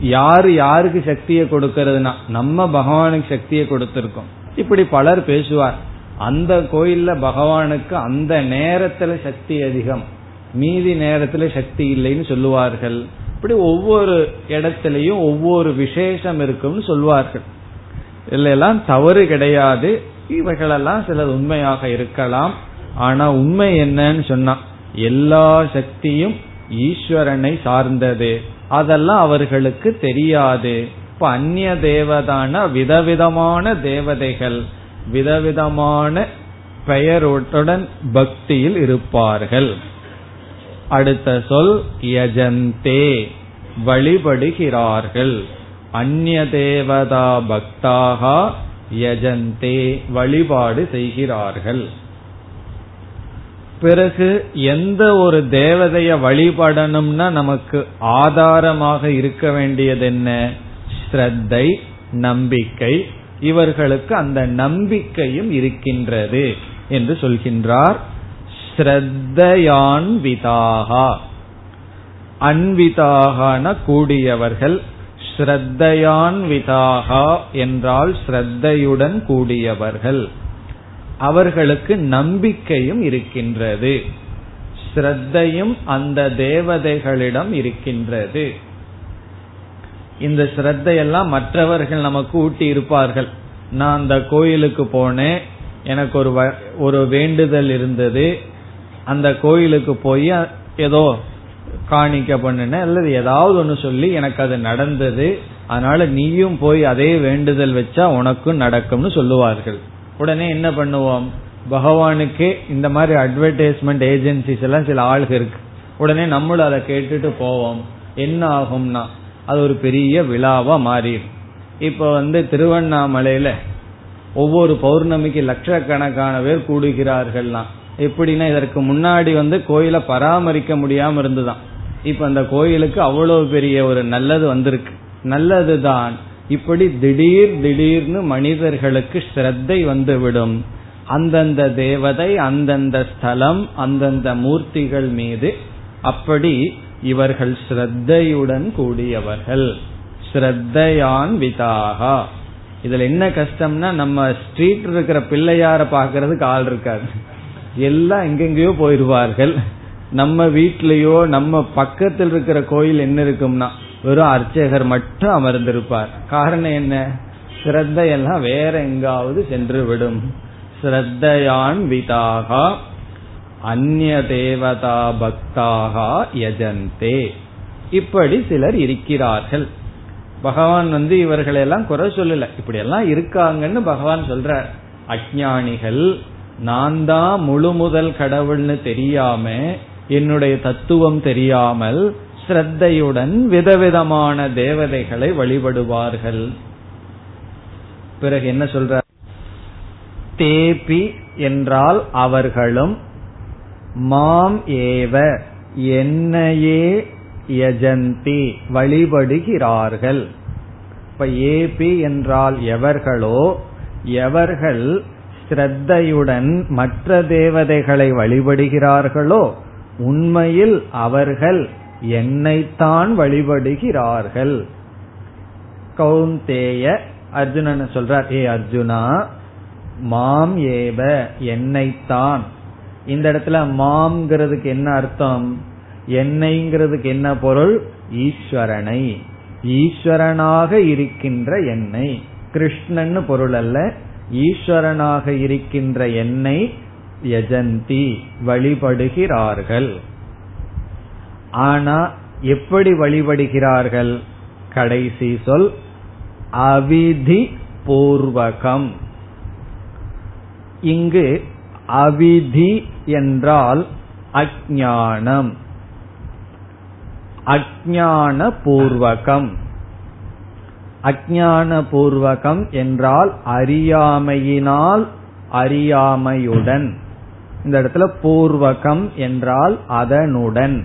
யாரு யாருக்கு சக்தியை கொடுக்கறதுனா நம்ம பகவானுக்கு சக்தியை கொடுத்திருக்கோம். இப்படி பலர் பேசுவார். அந்த கோயில்ல பகவானுக்கு அந்த நேரத்துல சக்தி அதிகம். மீதி நேரத்துல சக்தி இல்லைன்னு சொல்லுவார்கள். அப்படி ஒவ்வொரு இடத்திலையும் ஒவ்வொரு விசேஷம் இருக்கும்னு சொல்வார்கள். எல்லாம் தவறு கிடையாது. இவைகளெல்லாம் சிலது உண்மையாக இருக்கலாம். ஆனா உண்மை என்னன்னு சொன்னா எல்லா சக்தியும் ஈஸ்வரனை சார்ந்தது. அதெல்லாம் அவர்களுக்கு தெரியாது. இப்ப அந்நிய தேவதான விதவிதமான தேவதைகள் விதவிதமான பெயருடன் பக்தியில் இருப்பார்கள். அடுத்த சொல் யஜந்தே வழிபடுகிறார்கள். அந்நிய தேவதா பக்தாகா யஜந்தே வழிபாடு செய்கிறார்கள். பிறகு எந்த ஒரு தேவதைய வழிபடணும்னா நமக்கு ஆதாரமாக இருக்க வேண்டியது என்ன? ஸ்ரத்தை நம்பிக்கை. இவர்களுக்கு அந்த நம்பிக்கையும் இருக்கின்றது என்று சொல்கின்றார். ஸ்ரத்தையான்விதாகா அன்விதாகன கூடியவர்கள் ஸ்ரத்தையான்விதாகா என்றால் ஸ்ரத்தையுடன் கூடியவர்கள். அவர்களுக்கு நம்பிக்கையும் இருக்கின்றது. ஸ்ரத்தையும் அந்த தேவதைகளிடம் இருக்கின்றது. இந்த ஸ்ரத்தையெல்லாம் மற்றவர்கள் நமக்கு ஊட்டி இருப்பார்கள். நான் அந்த கோயிலுக்கு போனேன். எனக்கு ஒரு ஒரு வேண்டுதல் இருந்தது. அந்த கோயிலுக்கு போய் ஏதோ காணிக்க பண்ணுன அல்லது ஏதாவது ஒன்று சொல்லி எனக்கு அது நடந்தது அதனால நீயும் போய் அதே வேண்டுதல் வச்சா உனக்கும் நடக்கும்னு சொல்லுவார்கள். உடனே என்ன பண்ணுவோம்? பகவானுக்கே இந்த மாதிரி அட்வர்டைஸ்மெண்ட் ஏஜென்சிஸ் எல்லாம் சில ஆளுக இருக்கு. உடனே நம்மளும் அதை கேட்டுட்டு போவோம். என்ன ஆகும்னா அது ஒரு பெரிய விழாவா மாறிடும். இப்ப வந்து திருவண்ணாமலையில ஒவ்வொரு பௌர்ணமிக்கு லட்சக்கணக்கான பேர் கூடுகிறார்கள்லாம் எப்படின்னா இதற்கு முன்னாடி வந்து கோயிலை பராமரிக்க முடியாம இருந்துதான். இப்ப அந்த கோயிலுக்கு அவ்வளவு பெரிய ஒரு நல்லது வந்திருக்கு. நல்லதுதான். இப்படி திடீர் திடீர்னு மனிதர்களுக்கு ஸ்ரத்தை வந்துவிடும். அந்தந்த தேவதை அந்தந்த ஸ்தலம் அந்தந்த மூர்த்திகள் மீது அப்படி இவர்கள் ஸ்ரத்தையுடன் கூடியவர்கள். ஸ்ரத்தையான் விதாகா. இதுல என்ன கஷ்டம்னா நம்ம ஸ்ட்ரீட் இருக்கிற பிள்ளையார பாக்குறதுக்கு ஆள் இருக்காது. எல்லாம் எங்கெங்கயோ போயிருவார்கள் நம்ம வீட்லயோ நம்ம பக்கத்தில் இருக்கிற கோயில் என்ன இருக்கும்னா வெறும் அர்ச்சகர் மட்டும் அமர்ந்திருப்பார். காரணம் என்ன? ஸ்ரத்தையெல்லாம் வேற எங்காவது சென்று விடும் ஸ்ரத்தையான் விதாகா அந்நிய தேவதா பக்தாகா யஜந்தே. இப்படி சிலர் இருக்கிறார்கள். பகவான் வந்து இவர்களெல்லாம் குறை சொல்லல. இப்படி எல்லாம் இருக்காங்கன்னு பகவான் சொல்ற அஜானிகள் நான் தான் முழு முதல் கடவுள்னு தெரியாம என்னுடைய தத்துவம் தெரியாமல் ஸ்ரத்தையுடன் விதவிதமான தேவதைகளை வழிபடுவார்கள். பிறகு என்ன சொல்ற? தேபி என்றால் அவர்களும் மாம் ஏவ என்னையே யஜந்தி வழிபடுகிறார்கள். இப்ப ஏபி என்றால் எவர்களோ எவர்கள் ஸ்ரத்தையுடன் மற்ற தேவதைகளை வழிபடுகிறார்களோ உண்மையில் அவர்கள் என்னைத்தான் வழிபடுகிறார்கள். கௌந்தேய அர்ஜுனன் சொல்றார் ஏ அர்ஜுனா மாம் ஏவ என்னைத்தான். இந்த இடத்துல மாம்ங்கிறதுக்கு என்ன அர்த்தம்? என்னைங்கிறதுக்கு என்ன பொருள்? ஈஸ்வரனை. ஈஸ்வரனாக இருக்கின்ற என்னை. கிருஷ்ணன்னு பொருள் அல்ல ஈஸ்வரனாக இருக்கின்ற என்னை யஜந்தி வழிபடுகிறார்கள். ஆனா எப்படி வழிபடுகிறார்கள்? கடைசி சொல் அவிதி பூர்வகம். இங்கு அவிதி என்றால் அஜானம் அஜான பூர்வகம். அஜான பூர்வகம் என்றால் அறியாமையினால் அறியாமையுடன். இந்த இடத்துல பூர்வகம் என்றால் அதனுடன்.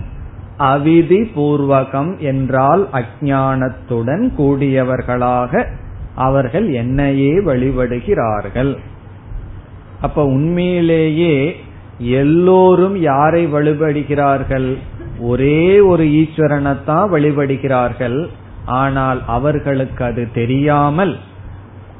அவிதி பூர்வகம் என்றால் அஜானத்துடன் கூடியவர்களாக அவர்கள் என்னையே வழிபடுகிறார்கள். அப்ப உண்மையிலேயே எல்லோரும் யாரை வழிபடுகிறார்கள்? ஒரே ஒரு ஈஸ்வரனைத்தான் வழிபடுகிறார்கள். ஆனால் அவர்களுக்கு அது தெரியாமல்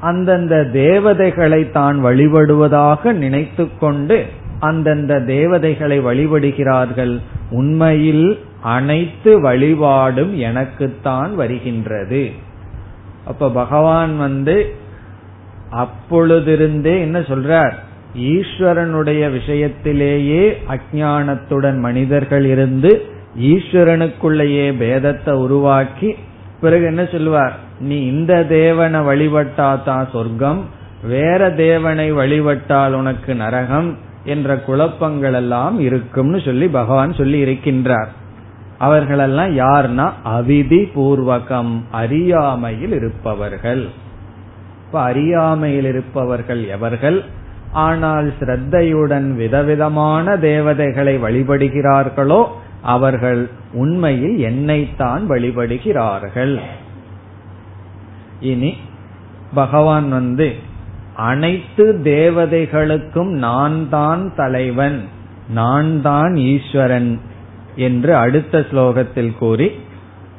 அந்தந்த தேவதைகளை தான் வழிபடுவதாக நினைத்து கொண்டு அந்தந்த தேவதைகளை வழிபடுகிறார்கள். உண்மையில் அனைத்து வழிபாடும் எனக்குத்தான் வருகின்றது. அப்ப பகவான் வந்து அப்பொழுதிருந்தே என்ன சொல்றார்? ஈஸ்வரனுடைய விஷயத்திலேயே அஜானத்துடன் மனிதர்கள் இருந்து ஈஸ்வரனுக்குள்ளேயே பேதத்தை உருவாக்கி பிறகு என்ன சொல்லுவார்? நீ இந்த தேவனை வழிபட்டா தான் சொர்க்கம்? வேற தேவனை வழிபட்டால் உனக்கு நரகம்? என்ற குழப்பங்கள் எல்லாம் இருக்கும்னு சொல்லி பகவான் சொல்லி இருக்கின்றார். அவர்களெல்லாம் யார்னா? அவிதி பூர்வகம் அறியாமையில் இருப்பவர்கள். இப்ப அறியாமையில் இருப்பவர்கள் எவர்கள்? ஆனால் ஸ்ரத்தையுடன் விதவிதமான தேவதைகளை வழிபடுகிறார்களோ அவர்கள் உண்மையில் என்னைத்தான் வழிபடுகிறார்கள். இனி பகவான் வந்து அனைத்து தேவதைகளுக்கும் நான் தான் தலைவன் நான் தான் ஈஸ்வரன் என்று அடுத்த ஸ்லோகத்தில் கூறி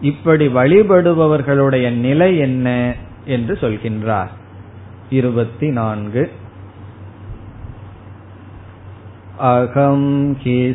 இப்படி வழிபடுபவர்களுடைய நிலை என்ன என்று சொல்கின்றார். இருபத்தி நான்கு அகம் ஹி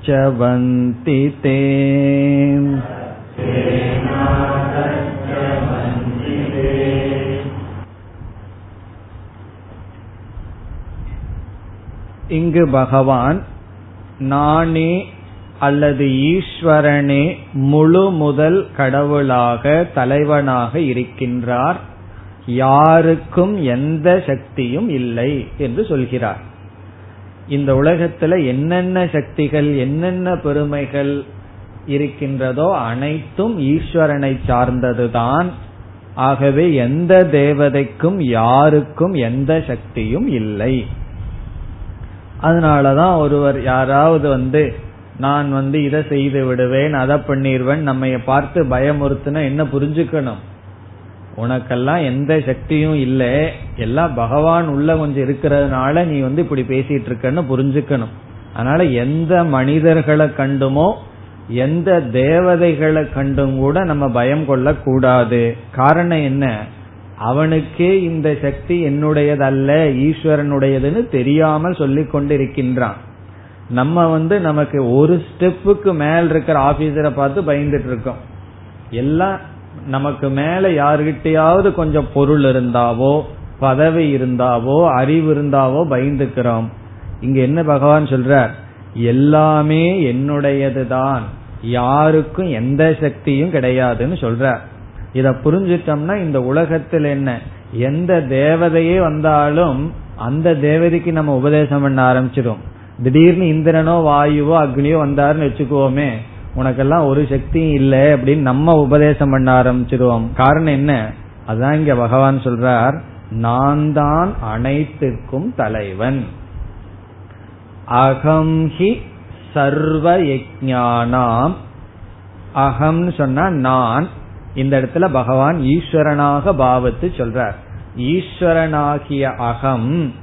तत्त्वेनातश्च तच्चवन्ति ते இங்கு பகவான் நானே அல்லது ஈஸ்வரனே முழு முதல் கடவுளாக தலைவனாக இருக்கின்றார் யாருக்கும் எந்த சக்தியும் இல்லை என்று சொல்கிறார் இந்த உலகத்துல என்னென்ன சக்திகள் என்னென்ன பெருமைகள் இருக்கின்றதோ அனைத்தும் ஈஸ்வரனை சார்ந்ததுதான். ஆகவே எந்த தேவதைக்கும் யாருக்கும் எந்த சக்தியும் இல்லை. அதனாலதான் ஒருவர் யாராவது வந்து நான் வந்து இதை செய்து விடுவேன் அதை பண்ணிடுவேன் நம்ம பார்த்து பயமுறுத்துனா என்ன புரிஞ்சுக்கணும்? உனக்கெல்லாம் எந்த சக்தியும் இல்ல. எல்லாம் பகவான் உள்ள கொஞ்சம் இருக்கிறதுனால நீ வந்து இப்படி பேசிட்டு இருக்கன்னு புரிஞ்சுக்கணும். அதனால எந்த மனிதர்களை கண்டுமோ எந்த தேவதைகளை கண்டும் கூட நம்ம பயம் கொள்ள கூடாது காரணம் என்ன? அவனுக்கே இந்த சக்தி என்னுடையதல்ல ஈஸ்வரனுடையதுன்னு தெரியாமல் சொல்லி கொண்டிருக்கின்றான். நம்ம வந்து நமக்கு ஒரு ஸ்டெப்புக்கு மேல் இருக்கிற ஆபீசரை பார்த்து பயந்துட்டு இருக்கோம். எல்லாம் நமக்கு மேல யாருகிட்டயாவது கொஞ்சம் பொருள் இருந்தாவோ பதவி இருந்தாவோ அறிவு இருந்தாவோ பயந்துக்கிறோம். இங்க என்ன பகவான் சொல்றார்? எல்லாமே என்னுடையதுதான். யாருக்கும் எந்த சக்தியும் கிடையாதுன்னு சொல்றார். இத புரிஞ்சிட்டோம்னா இந்த உலகத்தில் என்ன? எந்த தேவதையே வந்தாலும் அந்த தேவதைக்கு நம்ம உபதேசம் பண்ண ஆரம்பிச்சிடும் திடீர்னு இந்திரனோ வாயுவோ அக்னியோ வந்தாருன்னு வச்சுக்குவோமே உனக்கெல்லாம் ஒரு சக்தியும் இல்லை அப்படின்னு நம்ம உபதேசம் பண்ண ஆரம்பிச்சிருவோம். காரணம் என்ன? அதான் இங்க பகவான் சொல்றார் நான் தான் அனைத்துக்கும் தலைவன். அகம் ஹி சர்வ யஜானாம் அகம்னு சொன்னா நான். இந்த இடத்துல பகவான் ஈஸ்வரனாக பாவத்து சொல்றார். ஈஸ்வரனாகிய அகம்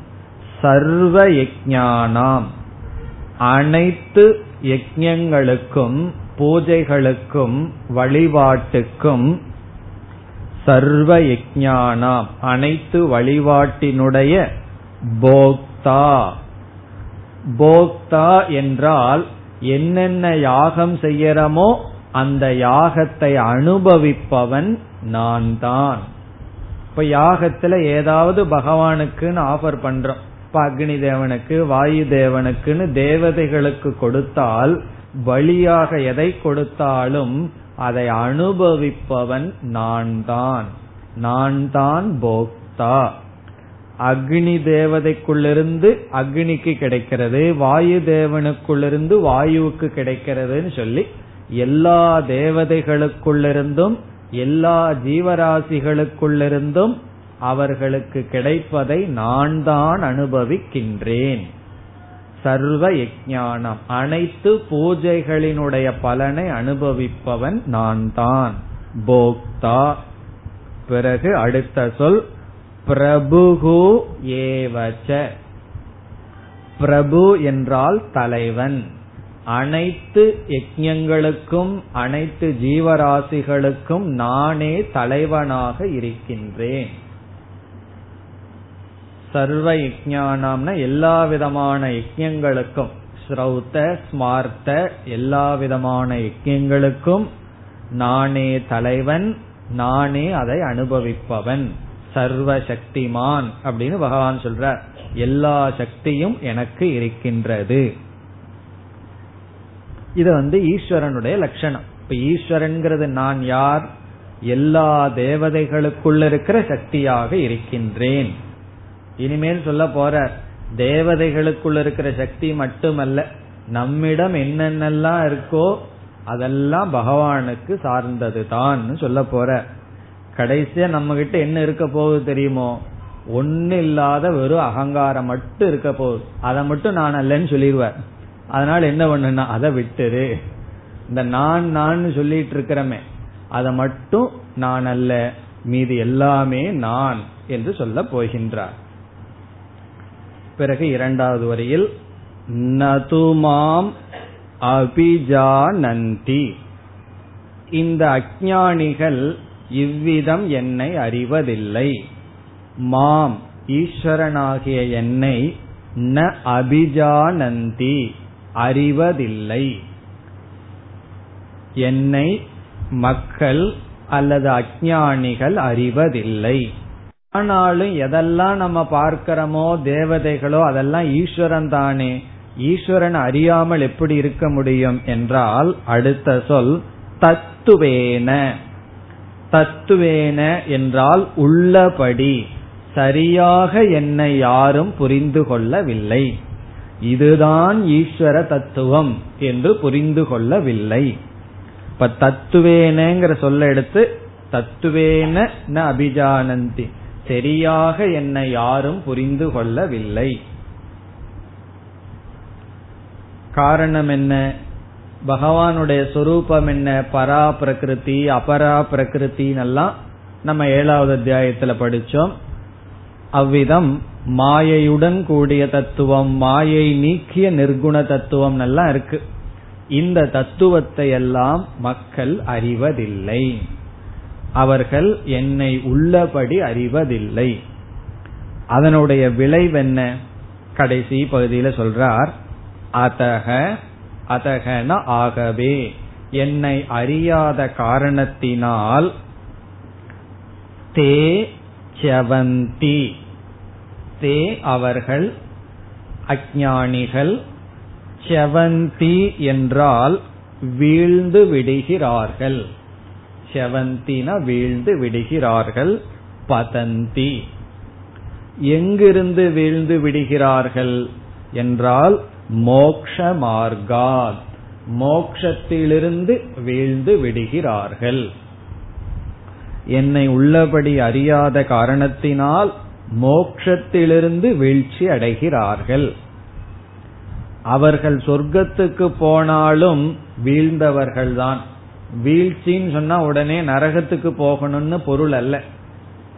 சர்வ யஜானாம் அனைத்து யஜ்யங்களுக்கும் பூஜைகளுக்கும் வழிபாட்டுக்கும் சர்வ யஜானாம் அனைத்து வழிபாட்டினுடைய போக்தா. போக்தா என்றால் என்னென்ன யாகம் செய்யறமோ அந்த யாகத்தை அனுபவிப்பவன் நான் தான் இப்ப யாகத்துல ஏதாவது பகவானுக்குன்னு ஆஃபர் பண்றோம். இப்ப அக்னி தேவனுக்கு வாயு தேவனுக்குன்னு தேவதைகளுக்கு கொடுத்தால் வழியாக எதை கொடுத்தாலும் அதை அனுபவிப்பவன் நான் தான் நான் தான் போக்தா. அக்னி தேவதைக்குள்ளிருந்து அக்னிக்கு கிடைக்கிறது வாயு தேவனுக்குள்ளிருந்து வாயுவுக்கு கிடைக்கிறதுன்னு சொல்லி எல்லா தேவதைகளுக்குள்ளிருந்தும் எல்லா ஜீவராசிகளுக்குள்ளிருந்தும் அவர்களுக்கு கிடைப்பதை நான் தான் அனுபவிக்கின்றேன். சர்வ யஜானம் அனைத்து பூஜைகளினுடைய பலனை அனுபவிப்பவன் நான் தான் போக்தா. பிறகு அடுத்த சொல் பிரபுகு ஏவச்ச. பிரபு என்றால் தலைவன். அனைத்து யஜங்களுக்கும் அனைத்து ஜீவராசிகளுக்கும் நானே தலைவனாக இருக்கின்றேன். சர்வ யஜானம்னா எல்லா விதமான யஜ்யங்களுக்கும் ஸ்ரௌத்த ஸ்மார்த்த எல்லா விதமான யஜ்யங்களுக்கும் நானே தலைவன் நானே அதை அனுபவிப்பவன். சர்வ சக்திமான் அப்படின்னு பகவான் சொல்றார். எல்லா சக்தியும் எனக்கு இருக்கின்றது. இது வந்து ஈஸ்வரனுடைய லட்சணம். இப்ப ஈஸ்வரன்கிறது நான் யார்? எல்லா தேவதைகளுக்குள்ள இருக்கிற சக்தியாக இருக்கின்றேன். இனிமேல் சொல்ல போறார் தேவதைகளுக்குள்ள இருக்கிற சக்தி மட்டுமல்ல நம்மிடம் என்னென்னலாம் இருக்கோ அதெல்லாம் பகவானுக்கு சார்ந்தது தான் சொல்ல போற கடைசியா நம்ம கிட்ட என்ன இருக்க போகுது தெரியுமோ? ஒன்னு இல்லாத வெறும் அகங்காரம் மட்டும் இருக்க போகுது. அதை மட்டும் நான் அல்லன்னு சொல்லிடுவேன் அதனால என்ன பண்ணுனா அதை விட்டுரு. இந்த நான் நான் சொல்லிட்டு இருக்கிறமே அதை மட்டும் நான் அல்ல மீது எல்லாமே நான் என்று சொல்ல போகின்றார். பிறகு இரண்டாவது வரியில் நதுமாம் அபிஜானந்தி. இந்த அஜானிகள் இவ்விதம் என்னை அறிவதில்லை. மாம் ஈஸ்வரனாகிய என்னை ந அபிஜானந்தி அறிவதில்லை. என்னை மக்கள் அல்லது அஜானிகள் அறிவதில்லை. ஆனாலும் எதெல்லாம் நம்ம பார்க்கிறோமோ தேவதைகளோ அதெல்லாம் ஈஸ்வரன் தானே. ஈஸ்வரன் அறியாமல் எப்படி இருக்க முடியும் என்றால் அடுத்த சொல் தத்துவேன. தத்துவேன என்றால் உள்ளபடி. சரியாக என்னை யாரும் புரிந்து கொள்ளவில்லை. இதுதான் ஈஸ்வர தத்துவம் என்று புரிந்து கொள்ளவில்லை. இப்ப தத்துவேனங்கிற சொல்ல எடுத்து தத்துவேன அபிஜானந்தி. சரியாக என்னை யாரும் புரிந்து கொள்ளவில்லை. காரணம் என்ன? பகவானுடைய சொரூபம் என்ன? பரா பிரகிருதி அபரா பிரகிருத்தின்னெல்லாம் நம்ம ஏழாவது அத்தியாயத்துல படிச்சோம். அவ்விதம் மாயையுடன் கூடிய தத்துவம் மாயை நீக்கிய நிர்குண தத்துவம் எல்லாம் இருக்கு. இந்த தத்துவத்தை எல்லாம் மக்கள் அறிவதில்லை. அவர்கள் என்னை உள்ளபடி அறிவதில்லை. அதனுடைய விளைவென்ன? கடைசி பகுதியில சொல்றார் அதக அதகன ஆகவே. என்னை அறியாத காரணத்தினால் தே செவந்தி. தே அவர்கள் அஜானிகள் செவந்தி என்றால் வீழ்ந்து விடுகிறார்கள். செவந்தினா வீழ்ந்து விடுகிறார்கள் பதந்தி. எங்கிருந்து வீழ்ந்து விடுகிறார்கள் என்றால் மோக்ஷ மார்காத் மோக்ஷத்திலிருந்து வீழ்ந்து விடுகிறார்கள். என்னை உள்ளபடி அறியாத காரணத்தினால் மோக்ஷத்திலிருந்து வீழ்ச்சி அடைகிறார்கள். அவர்கள் சொர்க்கத்துக்கு போனாலும் வீழ்ந்தவர்கள்தான். வீழ்ச்சின்னு சொன்னா உடனே நரகத்துக்கு போகணும்னு பொருள் அல்ல.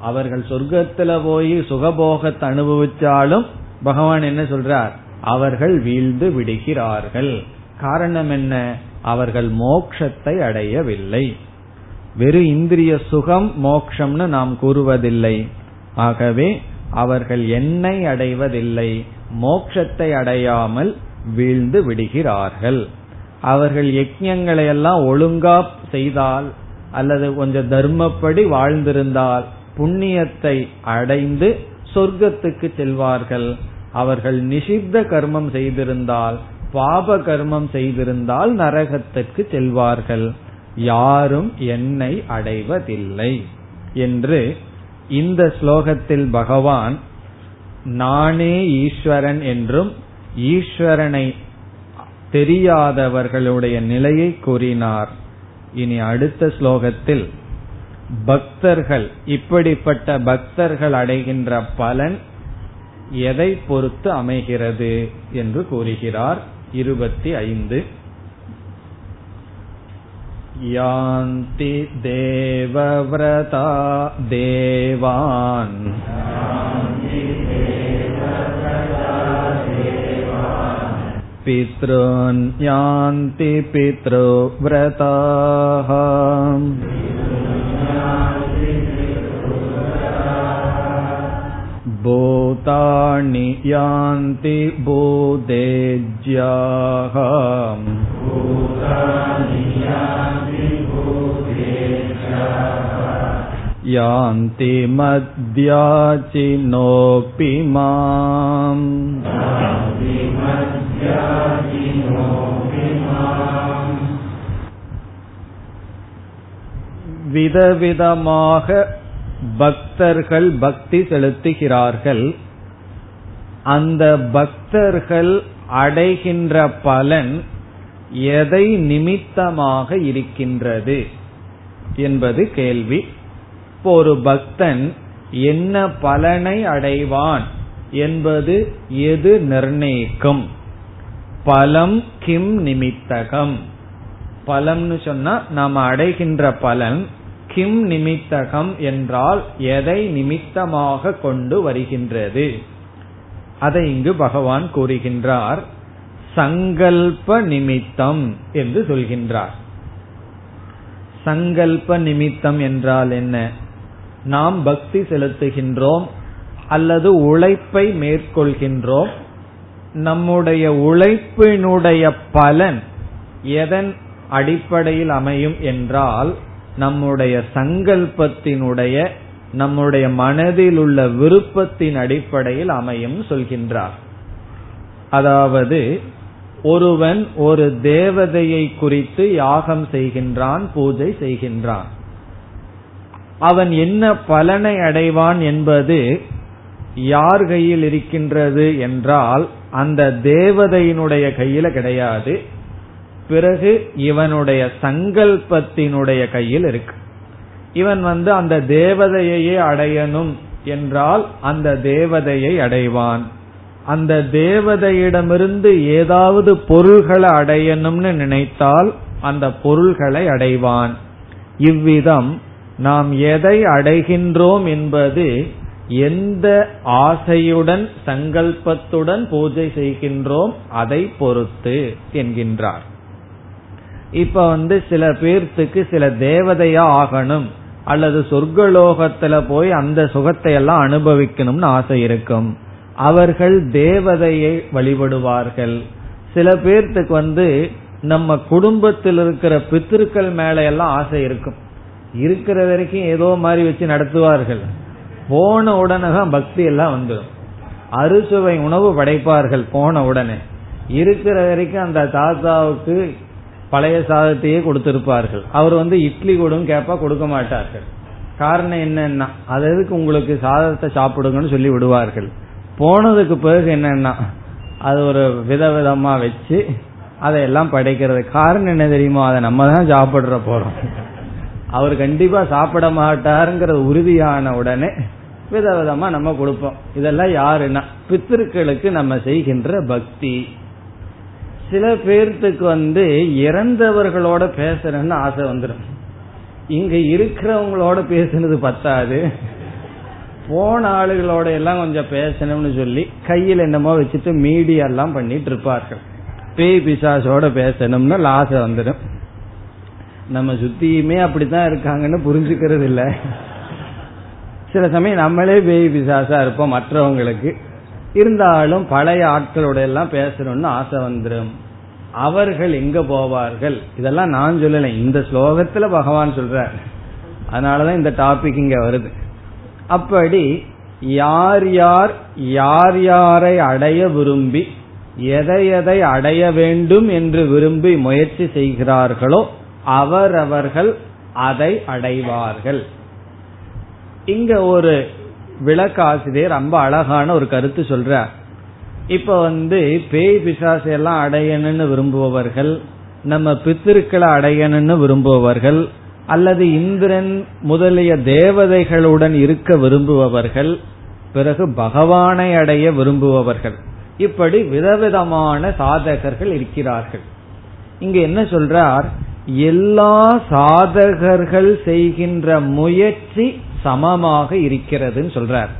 அவர்கள் சொர்க்கத்துல போய் சுகபோகத்தை அனுபவிச்சாலும் பகவான் என்ன சொல்றார்? அவர்கள் வீழ்ந்து விடுகிறார்கள். காரணம் என்ன? அவர்கள் மோக்ஷத்தை அடையவில்லை. வெறும் இந்திரிய சுகம் மோக்ஷம்னு நாம் கூறுவதில்லை. ஆகவே அவர்கள் என்னை அடைவதில்லை. மோக்ஷத்தை அடையாமல் வீழ்ந்து விடுகிறார்கள். அவர்கள் யஜ்யங்களை எல்லாம் ஒழுங்கா செய்தால் அல்லது கொஞ்சம் தர்மப்படி வாழ்ந்திருந்தால் புண்ணியத்தை அடைந்து சொர்க்கத்துக்கு செல்வார்கள். அவர்கள் நிஷித்த கர்மம் செய்திருந்தால் பாப கர்மம் செய்திருந்தால் நரகத்திற்கு செல்வார்கள். யாரும் என்னை அடைவதில்லை என்று இந்த ஸ்லோகத்தில் பகவான் நானே ஈஸ்வரன் என்றும் ஈஸ்வரனை தெரியாதவர்களுடைய நிலையை கூறினார். இனி அடுத்த ஸ்லோகத்தில் பக்தர்கள் இப்படிப்பட்ட பக்தர்கள் அடைகின்ற பலன் எதை பொறுத்து அமைகிறது என்று கூறுகிறார். இருபத்தி ஐந்து. யாந்தி தேவவ்ரதா தேவான். पितॄन् यान्ति पितृव्रताः भूतानि यान्ति भूतेज्याः यान्ति मद्याचिनोऽपि माम् விதவிதமாக பக்தர்கள் பக்தி செலுத்துகிறார்கள். அந்த பக்தர்கள் அடைகின்ற பலன் எதை நிமித்தமாக இருக்கின்றது என்பது கேள்வி. இப்போ ஒரு பக்தன் என்ன பலனை அடைவான் என்பது எது நிர்ணயிக்கும்? பலம் கிம் நிமித்தகம். பலம்னு சொன்னா நாம் அடைகின்ற பலன் கிம் நிமித்தகம் என்றால் எதை நிமித்தமாக கொண்டு வருகின்றது. அதை இங்கு பகவான் கூறுகின்றார். சங்கல்ப நிமித்தம் என்று சொல்கின்றார். சங்கல்ப நிமித்தம் என்றால் என்ன? நாம் பக்தி செலுத்துகின்றோம் அல்லது உழைப்பை மேற்கொள்கின்றோம். நம்முடைய உழைப்பினுடைய பலன் எதன் அடிப்படையில் அமையும் என்றால் நம்முடைய சங்கல்பத்தினுடைய நம்முடைய மனதில் உள்ள விருப்பத்தின் அடிப்படையில் அமையும் சொல்கின்றார். அதாவது ஒருவன் ஒரு தேவதையை குறித்து யாகம் செய்கின்றான் பூஜை செய்கின்றான். அவன் என்ன பலனை அடைவான் என்பது யார் கையில் இருக்கின்றது என்றால் அந்த தேவதையினுடைய கையில கிடையாது. பிறகு இவனுடைய சங்கல்பத்தினுடைய கையில் இருக்கு. இவன் வந்து அந்த தேவதையையே அடையணும் என்றால் அந்த தேவதையை அடைவான். அந்த தேவதையிடமிருந்து ஏதாவது பொருள்களை அடையணும்னு நினைத்தால் அந்த பொருள்களை அடைவான். இவ்விதம் நாம் எதை அடைகின்றோம் என்பது எந்த ஆசையுடன் சங்கல்பத்துடன் பூஜை செய்கின்றோம் அதை பொறுத்து என்கின்றார். இப்ப வந்து சில பேர்த்துக்கு சில தேவதையா ஆகணும் அல்லது சொர்க்கலோகத்துல போய் அந்த சுகத்தை எல்லாம் அனுபவிக்கணும்னு ஆசை இருக்கும். அவர்கள் தேவதையை வழிபடுவார்கள். சில பேர்த்துக்கு வந்து நம்ம குடும்பத்தில் இருக்கிற பித்திருக்கள் மேல எல்லாம் ஆசை இருக்கும். இருக்கிற வரைக்கும் ஏதோ மாதிரி வச்சு நடத்துவார்கள். போன உடனே தான் பக்தி எல்லாம் வந்துடும். அறுசுவை உணவு படைப்பார்கள் போன உடனே. இருக்கிற வரைக்கும் அந்த தாத்தாவுக்கு பழைய சாதத்தையே கொடுத்திருப்பார்கள். அவர் வந்து இட்லி கொடுன்னு கேப்பா கொடுக்க மாட்டார்கள். காரணம் என்னன்னா அது எதுக்கு உங்களுக்கு சாதத்தை சாப்பிடுங்கன்னு சொல்லி விடுவார்கள். போனதுக்கு பிறகு என்னன்னா அது ஒரு விதவிதமா வச்சு அதையெல்லாம் படைக்கிறது. காரணம் என்ன தெரியுமோ? அதை நம்ம தான் சாப்பிடுற போறோம். அவர் கண்டிப்பா சாப்பிட மாட்டாருங்கிறது உறுதியான உடனே விதவிதமா நம்ம கொடுப்போம். இதெல்லாம் யாருன்னா? பித்திருக்களுக்கு நம்ம செய்கின்ற பக்தி. சில பேர்த்துக்கு வந்து இறந்தவர்களோட பேசணும்னு ஆசை வந்துடும் இங்க இருக்கிறவங்களோட பேசுனது பத்தாது. போன ஆளுகளோட எல்லாம் கொஞ்சம் பேசணும்னு சொல்லி கையில் என்னமோ வச்சுட்டு மீடியா எல்லாம் பண்ணிட்டு இருப்பார்கள். பேய் பிசாசோட பேசணும்னு ஆசை வந்துடும் நம்ம சுத்தியுமே அப்படித்தான் இருக்காங்கன்னு புரிஞ்சுக்கிறது இல்லை சில சமயம் நம்மளே பேய் பிசாசா இருப்போம் மற்றவங்களுக்கு. இருந்தாலும் பழைய ஆட்களோட எல்லாம் பேசணும்னு ஆசை வந்துடும் அவர்கள் எங்க போவார்கள்? இதெல்லாம் நான் சொல்லல. இந்த ஸ்லோகத்துல பகவான் சொல்றார். அதனாலதான் இந்த டாபிக் இங்க வருது. அப்படி யார் யார் யார் யாரை அடைய விரும்பி எதை எதை அடைய வேண்டும் என்று விரும்பி முயற்சி செய்கிறார்களோ அவரவர்கள் அதை அடைவார்கள். இங்க ஒரு விளக்காசிரியர் ரொம்ப அழகான ஒரு கருத்து சொல்றார். இப்ப வந்து பேய் பிசாசை எல்லாம் அடையணும்னு விரும்புபவர்கள் நம்ம பித்திருக்களை அடையணும்னு விரும்புபவர்கள் அல்லது இந்திரன் முதலிய தேவதைகளுடன் இருக்க விரும்புபவர்கள் பிறகு பகவானை அடைய விரும்புபவர்கள். இப்படி விதவிதமான சாதகர்கள் இருக்கிறார்கள். இங்க என்ன சொல்றார்? எல்லா சாதகர்கள் செய்கின்ற முயற்சி சமமாக இருக்கிறதுன்னு சொல்றார்.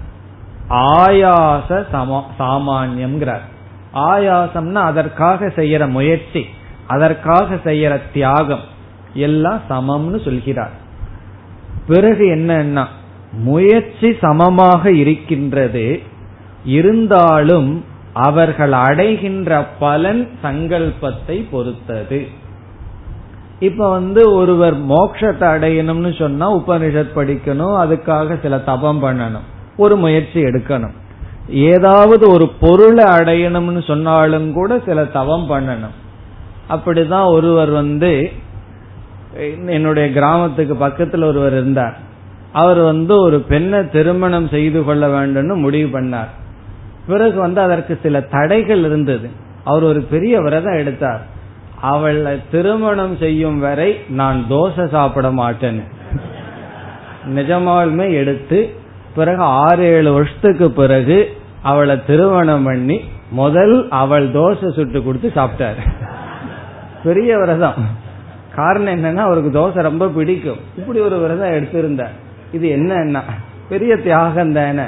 ஆயாச சம சாமான்யம்ங்கிறார். ஆயாசம்னா அதற்காக செய்யற முயற்சி அதற்காக செய்யற தியாகம் எல்லாம் சமம்னு சொல்கிறார். பிறகு என்னன்னா முயற்சி சமமாக இருக்கின்றது இருந்தாலும் அவர்கள் அடைகின்ற பலன் சங்கல்பத்தை பொறுத்தது. இப்ப வந்து ஒருவர் மோட்சத்தை அடையணும்னு சொன்னா உபனிஷத் படிக்கணும் அதுக்காக சில தபம் பண்ணணும் ஒரு முயற்சி எடுக்கணும். ஏதாவது ஒரு பொருளை அடையணும்னு சொன்னாலும் கூட சில தவம் பண்ணணும். அப்படிதான் ஒருவர் வந்து என்னுடைய கிராமத்துக்கு பக்கத்துல ஒருவர் இருந்தார். அவர் வந்து ஒரு பெண்ணை திருமணம் செய்து கொள்ள வேண்டும்னு முடிவு பண்ணார். பிறகு வந்து அதற்கு சில தடைகள் இருந்தது. அவர் ஒரு பெரிய விரதம் எடுத்தார். அவளை திருமணம் செய்யும் வரை நான் தோசை சாப்பிட மாட்டேன்னு நிஜமாலுமே எடுத்து பிறகு ஆறு ஏழு வருஷத்துக்கு பிறகு அவளை திருமணம் பண்ணி முதல் அவள் தோசை சுட்டு கொடுத்து சாப்பிட்டாரு. பெரிய விரதம் காரணம் என்னன்னா அவருக்கு தோசை ரொம்ப பிடிக்கும். இப்படி ஒரு விரதம் எடுத்திருந்தார் இது என்னன்னா பெரிய தியாகம் தானே.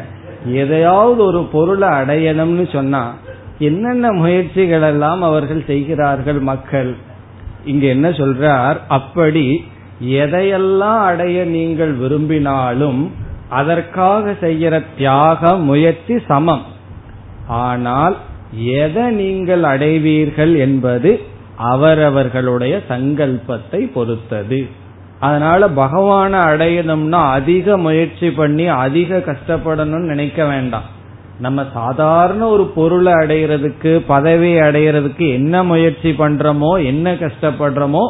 எதையாவது ஒரு பொருளை அடையணும்னு சொன்னா என்னென்ன முயற்சிகள் எல்லாம் அவர்கள் செய்கிறார்கள் மக்கள்? இங்க என்ன சொல்றார்? அப்படி எதையெல்லாம் அடைய நீங்கள் விரும்பினாலும் அதற்காக செய்கிற தியாக முயற்சி சமம். ஆனால் எதை நீங்கள் அடைவீர்கள் என்பது அவரவர்களுடைய சங்கல்பத்தை பொறுத்தது. அதனால பகவானை அடையணும்னா அதிக முயற்சி பண்ணி அதிக கஷ்டப்படணும்னு நினைக்க வேண்டாம். நம்ம சாதாரண ஒரு பொருளை அடையிறதுக்கு பதவி அடையிறதுக்கு என்ன முயற்சி பண்றோமோ என்ன கஷ்டப்படுறோமோ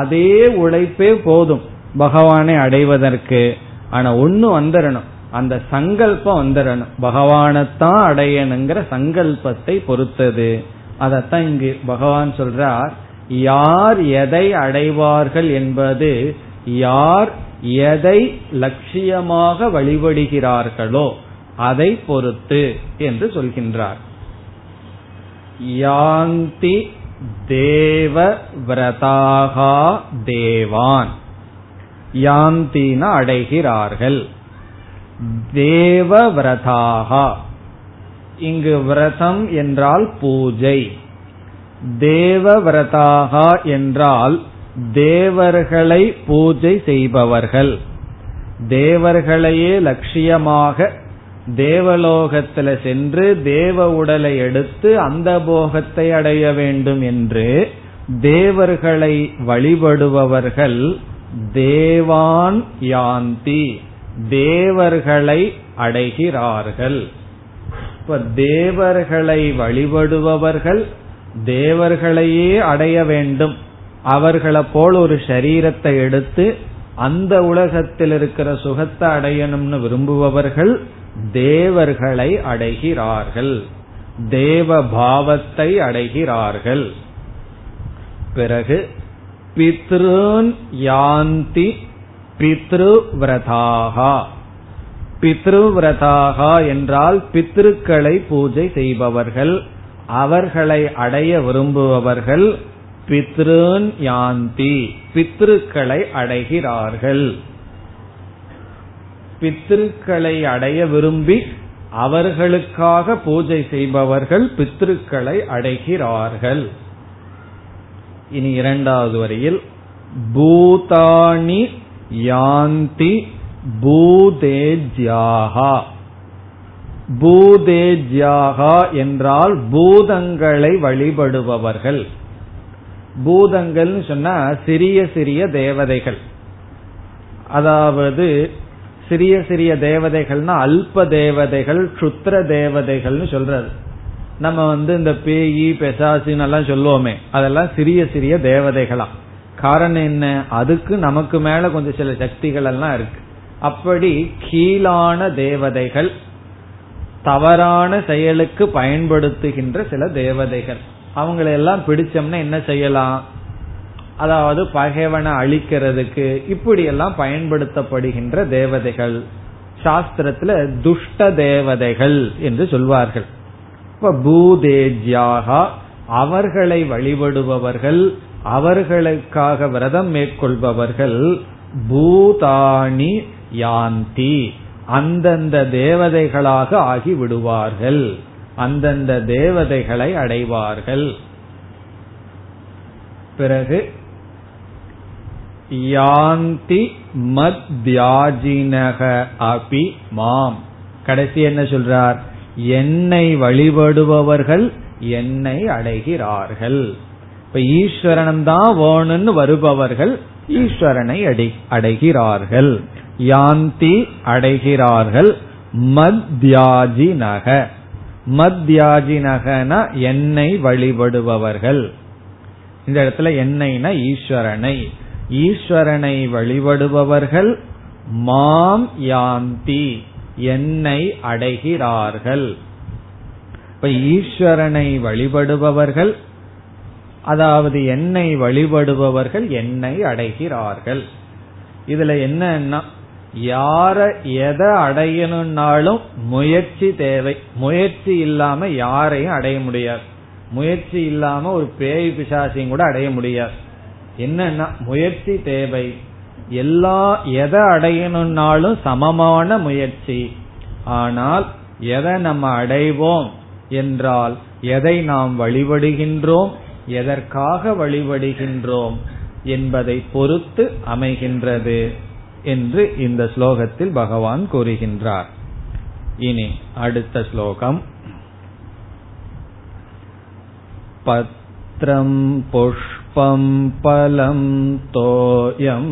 அதே உழைப்பே போதும் பகவானை அடைவதற்கு. ஆனா ஒண்ணு வந்துடணும் அந்த சங்கல்பம் வந்துடணும் பகவானைத்தான் அடையணுங்கிற சங்கல்பத்தை பொறுத்தது. அதத்தான் இங்கு பகவான் சொல்றார். யார் எதை அடைவார்கள் என்பது யார் எதை லட்சியமாக வழிபடுகிறார்களோ அதை பொறுத்து என்று சொல்கின்றார். யாந்தி தேவ விரதாகா தேவான். யாந்தின அடைகிறார்கள். தேவ விரதாகா. இங்கு விரதம் என்றால் பூஜை. தேவ விரதாகா என்றால் தேவர்களை பூஜை செய்பவர்கள். தேவர்களையே லட்சியமாக தேவலோகத்துல சென்று தேவ உடலை எடுத்து அந்த போகத்தை அடைய வேண்டும் என்று தேவர்களை வழிபடுபவர்கள் தேவான் யாந்தி. தேவர்களை அடைகிறார்கள். இப்ப தேவர்களை வழிபடுபவர்கள் தேவர்களையே அடைய வேண்டும். அவர்களை போல் ஒரு சரீரத்தை எடுத்து அந்த உலகத்தில் இருக்கிற சுகத்தை அடையணும்னு விரும்புபவர்கள் தேவர்களை அடைகிறார்கள். தேவ பாவத்தை அடைகிறார்கள். பிறகு பித்ருன் யாந்தி பித்ருவிரதாகா. பித்ருவிரதாகா என்றால் பித்ருக்களை பூஜை செய்பவர்கள் அவர்களை அடைய விரும்புபவர்கள் பித்ருன் யாந்தி பித்ருக்களை அடைகிறார்கள். பித்ருக்களை அடைய விரும்பி அவர்களுக்காக பூஜை செய்பவர்கள் பித்ருக்களை அடைகிறார்கள். இனி இரண்டாவது வரியில் பூதாணி யாந்தி பூதேஜ்யாகா. பூதேஜ்யாகா என்றால் பூதங்களை வழிபடுபவர்கள். பூதங்கள்னு சொன்னா சிறிய சிறிய தேவதைகள். அதாவது சிறிய சிறிய தேவதைகள்னா அல்ப தேவதைகள் சுத்திர தேவதைகள்னு சொல்றது நம்ம வந்து இந்த பேயி பெசாசின்னு எல்லாம் சொல்லுவோமே அதெல்லாம் சிறிய சிறிய தேவதைகளா. காரணம் என்ன? அதுக்கு நமக்கு மேல கொஞ்சம் சில சக்திகள் எல்லாம் இருக்கு. அப்படி கீழான தேவதைகள் தவறான செயலுக்கு பயன்படுத்துகின்ற சில தேவதைகள். அவங்களை எல்லாம் பிடிச்சோம்னா என்ன செய்யலாம்? அதாவது பகைவனை அழிக்கிறதுக்கு இப்படி எல்லாம் பயன்படுத்தப்படுகின்ற தேவதைகள். சாஸ்திரத்துல துஷ்ட தேவதைகள் என்று சொல்வார்கள். இப்ப பூதேஜ்யாகா அவர்களை வழிபடுபவர்கள் அவர்களுக்காக விரதம் மேற்கொள்பவர்கள் பூதாணி யாந்தி. அந்தந்த தேவதைகளாக ஆகி விடுவார்கள் அந்தந்த தேவதைகளை அடைவார்கள். பிறகு யாந்தி மத்யாஜினக அபி மாம். கடைசி என்ன சொல்றார்? என்னை வழிபடுபவர்கள் என்னை அடைகிறார்கள். இப்ப ஈஸ்வரன் தான் வேணும்னு வருபவர்கள் ஈஸ்வரனை அடை அடைகிறார்கள். யாந்தி அடைகிறார்கள் மத்யாஜினக. மத்யாஜினகன என்னை வழிபடுபவர்கள். இந்த இடத்துல என்னைனா ஈஸ்வரனை. ஈஸ்வரனை வழிபடுபவர்கள் மாம் யாந்தி என்னை அடைகிறார்கள். இப்ப ஈஸ்வரனை வழிபடுபவர்கள் அதாவது என்னை வழிபடுபவர்கள் என்னை அடைகிறார்கள். இதுல என்னன்னா யார எதை அடையணும்னாலும் முயற்சி தேவை. முயற்சி இல்லாம யாரையும் அடைய முடியாது. முயற்சி இல்லாம ஒரு பேய் பிசாசியும் கூட அடைய முடியாது. என்னன்னா முயற்சி தேவை. எல்லா எதை அடையணும்னாலும் சமமான முயற்சி. ஆனால் எதை நம்ம அடைவோம் என்றால் எதை நாம் வழிபடுகின்றோம் எதற்காக வழிபடுகின்றோம் என்பதை பொறுத்து அமைகின்றது என்று இந்த ஸ்லோகத்தில் பகவான் கூறுகின்றார். இனி அடுத்த ஸ்லோகம். பத்ரம் புஷ் पुष्पं फलं तोयम्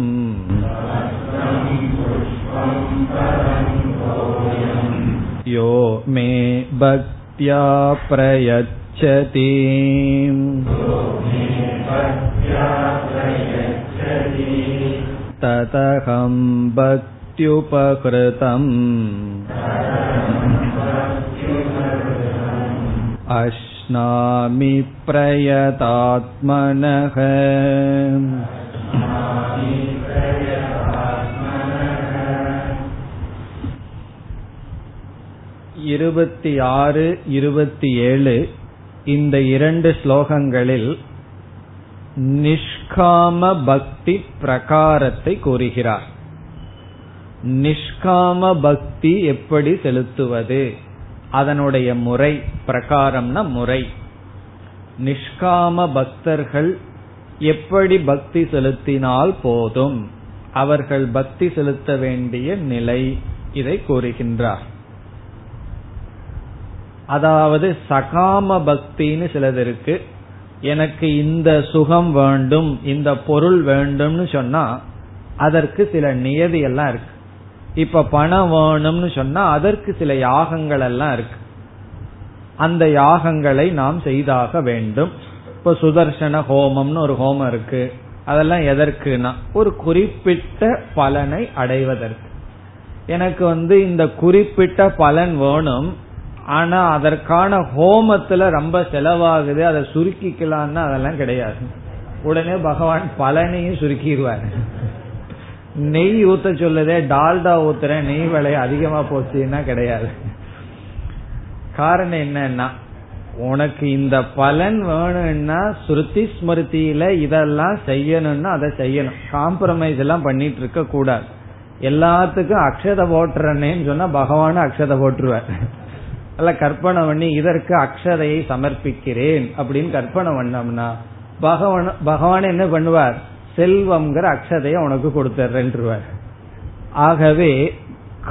यो मे भक्त्या प्रयच्छति ततहं भक्त्युपकृतम् अश्नामि प्रयतात्मनः இருபத்தி ஆறு இருபத்தி ஏழு இந்த இரண்டு ஸ்லோகங்களில் நிஷ்காம பக்தி பிரகாரத்தை கூறுகிறார் நிஷ்காம பக்தி எப்படி செலுத்துவது அதனுடைய முறை பிரகாரம்னா முறை. நிஷ்காம பக்தர்கள் எப்படி பக்தி செலுத்தினால் போதும்? அவர்கள் பக்தி செலுத்த வேண்டிய நிலை இதை கூறுகின்றார். அதாவது சகாம பக்தின்னு சிலது இருக்கு. எனக்கு இந்த சுகம் வேண்டும் இந்த பொருள் வேண்டும்னு சொன்னா அதற்கு சில நியதி எல்லாம் இருக்கு. இப்ப பணம் வேணும்னு சொன்னா அதற்கு சில யாகங்கள் எல்லாம் இருக்கு. அந்த யாகங்களை நாம் செய்தாக வேண்டும். இப்ப சுதர்சன ஹோமம்னு ஒரு ஹோமம் இருக்கு. அதெல்லாம் எதற்குனா ஒரு குறிப்பிட்ட பலனை அடைவதற்கு. எனக்கு வந்து இந்த குறிப்பிட்ட பலன் வேணும் ஆனா அதற்கான ஹோமத்துல ரொம்ப செலவாகுது அதை சுருக்கிக்கலாம்னா அதெல்லாம் கிடையாது. உடனே பகவான் பலனையும் சுருக்கிடுவார். நெய் ஊத்த சொல்லுதே டால்டா ஊத்துற நெய் விலை அதிகமா போச்சுன்னா கிடையாது. காரணம் என்னன்னா உனக்கு இந்த பலன் வேணும்னா ஸ்ருதி ஸ்மிருதியில இதெல்லாம் செய்யணும்னா அதை செய்யணும். காம்ப்ரமைஸ் எல்லாம் பண்ணிட்டு இருக்க கூடாது. எல்லாத்துக்கும் அக்ஷத போட்டுறனேன்னு சொன்னா பகவானும் அக்ஷத போட்டுருவார் அல்ல கற்பனை பண்ணி இதற்கு அக்ஷதையை சமர்ப்பிக்கிறேன் அப்படின்னு கற்பனை பண்ணோம்னா பகவான் பகவான் என்ன பண்ணுவார்? செல்வம்ங்கிற அக்ஷதையை உனக்கு கொடுத்துறேன்ருவார் ஆகவே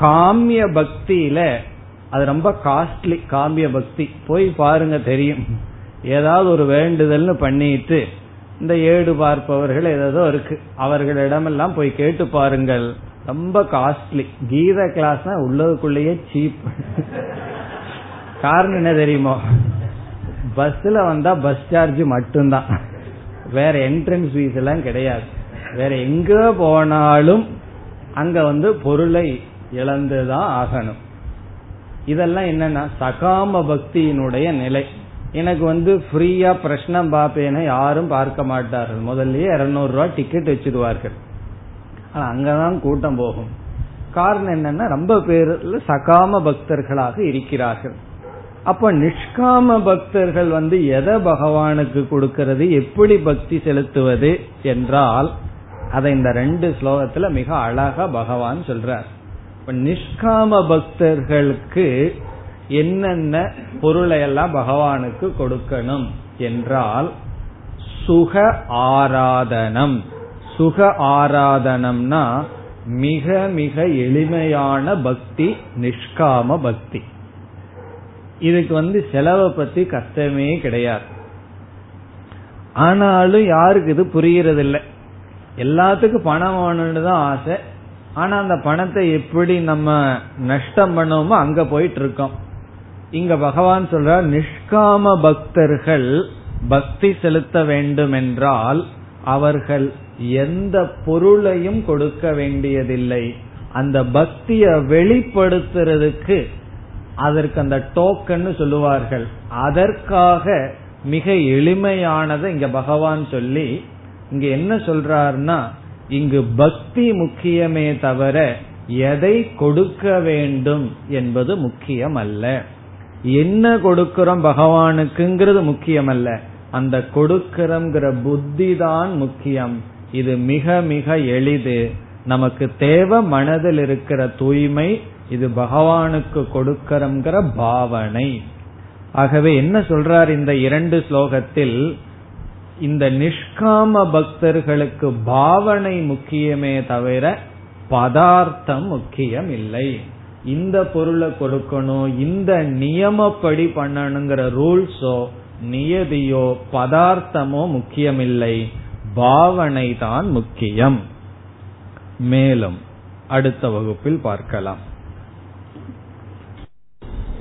காமிய பக்தியில அது ரொம்ப காஸ்ட்லி காமிய பக்தி. போய் பாருங்க தெரியும். ஏதாவது ஒரு வேண்டுதல்னு பண்ணிட்டு இந்த ஏடு பார்ப்பவர்கள் ஏதோ இருக்கு. அவர்களிடமெல்லாம் போய் கேட்டு பாருங்கள். ரொம்ப காஸ்ட்லி கீத கிளாஸ்னா உள்ளதுக்குள்ளேயே சீப் காரணம் என்ன தெரியுமோ? பஸ்ல வந்தா பஸ் சார்ஜ் மட்டும்தான். வேற என்ட்ரன்ஸ் ஃபீஸ் எல்லாம் கிடையாது. வேற எங்க போனாலும் அங்க வந்து பொருளை இழந்துதான் ஆகணும். இதெல்லாம் என்னன்னா சகாம பக்தியினுடைய நிலை. எனக்கு வந்து ஃப்ரீயா பிரச்சனை பார்ப்பேன்னு யாரும் பார்க்க மாட்டார்கள். முதல்லயே இருநூறு ரூபாய் டிக்கெட் வச்சிருவார்கள். ஆனா அங்கதான் கூட்டம் போகும். காரணம் என்னன்னா ரொம்ப பேர் சகாம பக்தர்களாக இருக்கிறார்கள். அப்ப நிஷ்காம பக்தர்கள் வந்து எதை பகவானுக்கு கொடுக்கிறது எப்படி பக்தி செலுத்துவது என்றால் அதை இந்த ரெண்டு ஸ்லோகத்துல மிக அழகா பகவான் சொல்றார். இப்ப நிஷ்காம பக்தர்களுக்கு என்னென்ன பொருளை எல்லாம் பகவானுக்கு கொடுக்கணும் என்றால் சுக ஆராதனம். சுக ஆராதனம்னா மிக மிக எளிமையான பக்தி நிஷ்காம பக்தி. இதுக்கு வந்து செலவை பத்தி கஷ்டமே கிடையாது. ஆனாலும் யாருக்கு இது புரியறதில்லை எல்லாத்துக்கும் பணம் வேணும்னு தான் ஆசை. ஆனா அந்த பணத்தை எப்படி நம்ம நஷ்டம் பண்ணோமோ அங்க போயிட்டு இருக்கோம். இங்க பகவான் சொல்ற நிஷ்காம பக்தர்கள் பக்தி செலுத்த வேண்டும் என்றால் அவர்கள் எந்த பொருளையும் கொடுக்க வேண்டியதில்லை. அந்த பக்தியை வெளிப்படுத்துறதுக்கு அதற்கு அந்த டோக்கன் சொல்லுவார்கள். அதற்காக மிக எளிமையானதை இங்க பகவான் சொல்லி இங்க என்ன சொல்றாருன்னா இங்கு பக்தி முக்கியமே தவிர எதை கொடுக்க வேண்டும் என்பது முக்கியம் அல்ல என்ன கொடுக்கிறோம் பகவானுக்குங்கிறது முக்கியம் அல்ல அந்த கொடுக்கிறோங்கிற புத்தி தான் முக்கியம். இது மிக மிக எளிது. நமக்கு தேவை மனதில் இருக்கிற தூய்மை இது பகவானுக்கு கொடுக்கிறோங்கிற பாவனை. ஆகவே என்ன சொல்றார் இந்த இரண்டு ஸ்லோகத்தில்? இந்த நிஷ்காம பக்தர்களுக்கு பாவனை முக்கியமே தவிர பதார்த்தம் முக்கியம் இல்லை இந்த பொருளை கொடுக்கணும் இந்த நியமப்படி பண்ணணுங்கிற ரூல்ஸோ நியதியோ பதார்த்தமோ முக்கியமில்லை. பாவனை தான் முக்கியம். மேலும் அடுத்த வகுப்பில் பார்க்கலாம்.